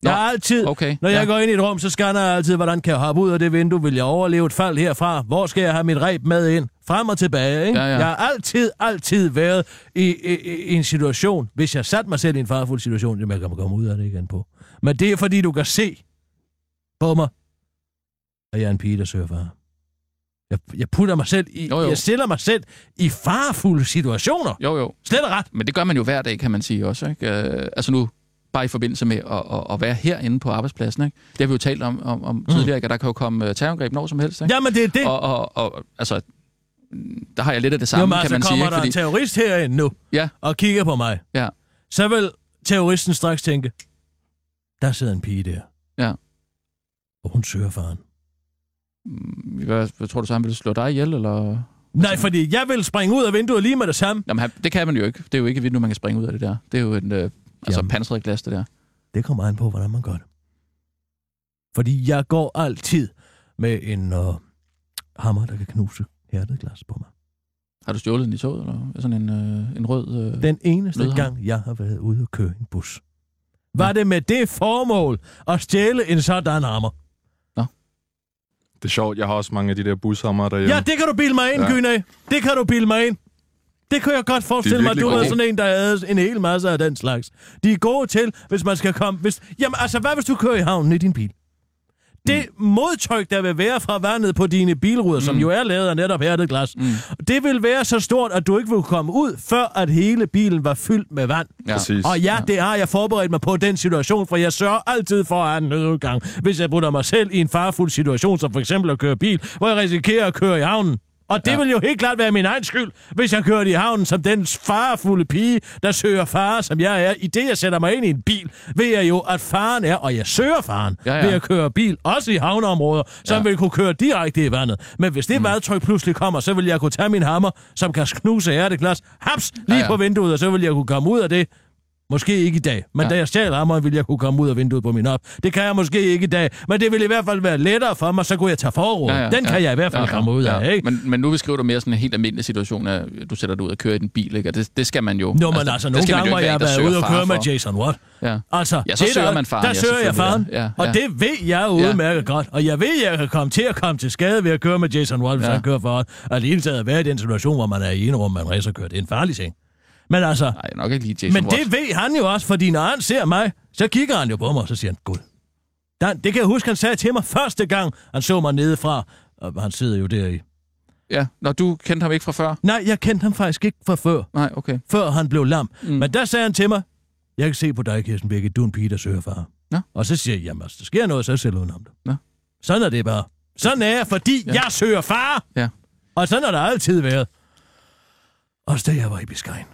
Jeg har altid, Okay. når ja. jeg går ind i et rum, så scanner jeg altid, hvordan kan jeg hoppe ud af det vindue? Vil jeg overleve et fald herfra? Hvor skal jeg have mit reb med ind? Frem og tilbage, ikke? Ja, ja. Jeg har altid, altid været i, i, i en situation, hvis jeg satte mig selv i en farefuld situation, jamen jeg kan komme ud af det igen på. Men det er fordi, du kan se på mig, at jeg er en pige, der søger far. Jeg, jeg putter mig selv i, Jo, jo. jeg stiller mig selv i farefulde situationer. Jo, jo. Slet og ret. Men det gør man jo hver dag, kan man sige også. Ikke? Øh, altså nu, bare i forbindelse med at, at, at være herinde på arbejdspladsen. Ikke? Det har vi jo talt om, om, om tidligere, ikke? at der kan jo komme uh, terrorangreb når som helst. Ikke? Jamen det er det. Og, og, og altså, mm, der har jeg lidt af det samme, Jamen, kan altså, man sige. kommer Ikke? der en terrorist herind nu Ja. og kigger på mig, Ja. så vil terroristen straks tænke, der sidder en pige der. Ja. Og hun søger faren. Mm, Hvad, hvad tror du så, han ville slå dig ihjel? Eller? Nej, fordi jeg vil springe ud af vinduet lige med det samme. Jamen, han, det kan man jo ikke. Det er jo ikke et vindue, man kan springe ud af det der. Det er jo en øh, altså, Jamen. pansret glas, det der. Det kommer an på, hvordan man gør det. Fordi jeg går altid med en uh, hammer, der kan knuse hjertet glas på mig. Har du stjålet den i toget? Eller sådan en, øh, en rød... Øh... Den eneste Nødhammer. gang, jeg har været ude og køre en bus, var det med det formål at stjæle en sådan hammer. Det er sjovt, jeg har også mange af de der bushammer derhjemme. Ja, det kan du bilde mig ind, Ja. Gyne. Det kan du bilde mig ind. Det kan jeg godt forestille mig, at du var sådan en, der havde en hel masse af den slags. De er gode til, hvis man skal komme... Hvis, jamen, altså, hvad hvis du kører i havnen i din bil? Det modtryk, der vil være fra vandet på dine bilruder, mm. som jo er lavet af netop hærdet glas, mm. det vil være så stort, at du ikke vil komme ud, før at hele bilen var fyldt med vand. Ja. Præcis. Og ja, det har jeg forberedt mig på den situation, for jeg sørger altid for at have en nødudgang, hvis jeg putter mig selv i en farfuld situation, som for eksempel at køre bil, hvor jeg risikerer at køre i havnen. Og det Ja. vil jo helt klart være min egen skyld, hvis jeg kører i havnen som den farfulde pige, der søger far, som jeg er. I det, jeg sætter mig ind i en bil, ved jeg jo, at faren er, og jeg søger faren Ja, ja, ved at køre bil, også i havneområder, som Ja. vil kunne køre direkte i vandet. Men hvis det mm. vandtryk pludselig kommer, så vil jeg kunne tage min hammer, som kan knuse hjerteglas, haps, lige ja. ja. på vinduet, og så vil jeg kunne komme ud af det Måske ikke i dag, men ja. da jeg stjal hammeren, ville jeg kunne komme ud af vinduet på min op. Det kan jeg måske ikke i dag, men det ville i hvert fald være lettere for mig, så kunne jeg tage forråd. Ja, ja, Den kan jeg i hvert fald ja, komme ud af, ikke? Men, men nu beskriver du mere sådan en helt almindelig situation, at du sætter dig ud og kører i din bil, ikke? Og det, det skal man jo... Nå, men altså, altså nogle gange må jeg være ude og køre med Jason Watt. Ja. Altså, ja, så det søger der, man faren. Der ja, søger jeg faren, ja, ja. og det ved jeg udmærket ja. godt. Og jeg ved, jeg kan komme til at komme til skade ved at køre med Jason Watt, hvis Ja. han kører foran. Og det hele taget at være i den situation, hvor man er i en rum med en racerkører. Det er en farlig ting. Men altså, Nej, nok ikke lige Jason men Watt. det ved han jo også, fordi når han ser mig, så kigger han jo på mig, og så siger han, Gud. Der, det kan jeg huske, han sagde til mig første gang, han så mig nedefra. Og han sidder jo der i. Ja, når du kendte ham ikke fra før? Nej, jeg kendte ham faktisk ikke fra før, Nej, okay. før han blev lam. Mm. Men der sagde han til mig, jeg kan se på dig, Kirsten Birgit, du er en pige, der søger far. Nå. Og så siger jeg, jamen, altså, der sker noget, så jeg selv udenom det. Nå. Sådan er det bare. Sådan er jeg, fordi Ja. ja. jeg søger far. Ja. Og sådan har der altid været. Også da jeg var i Biscayen.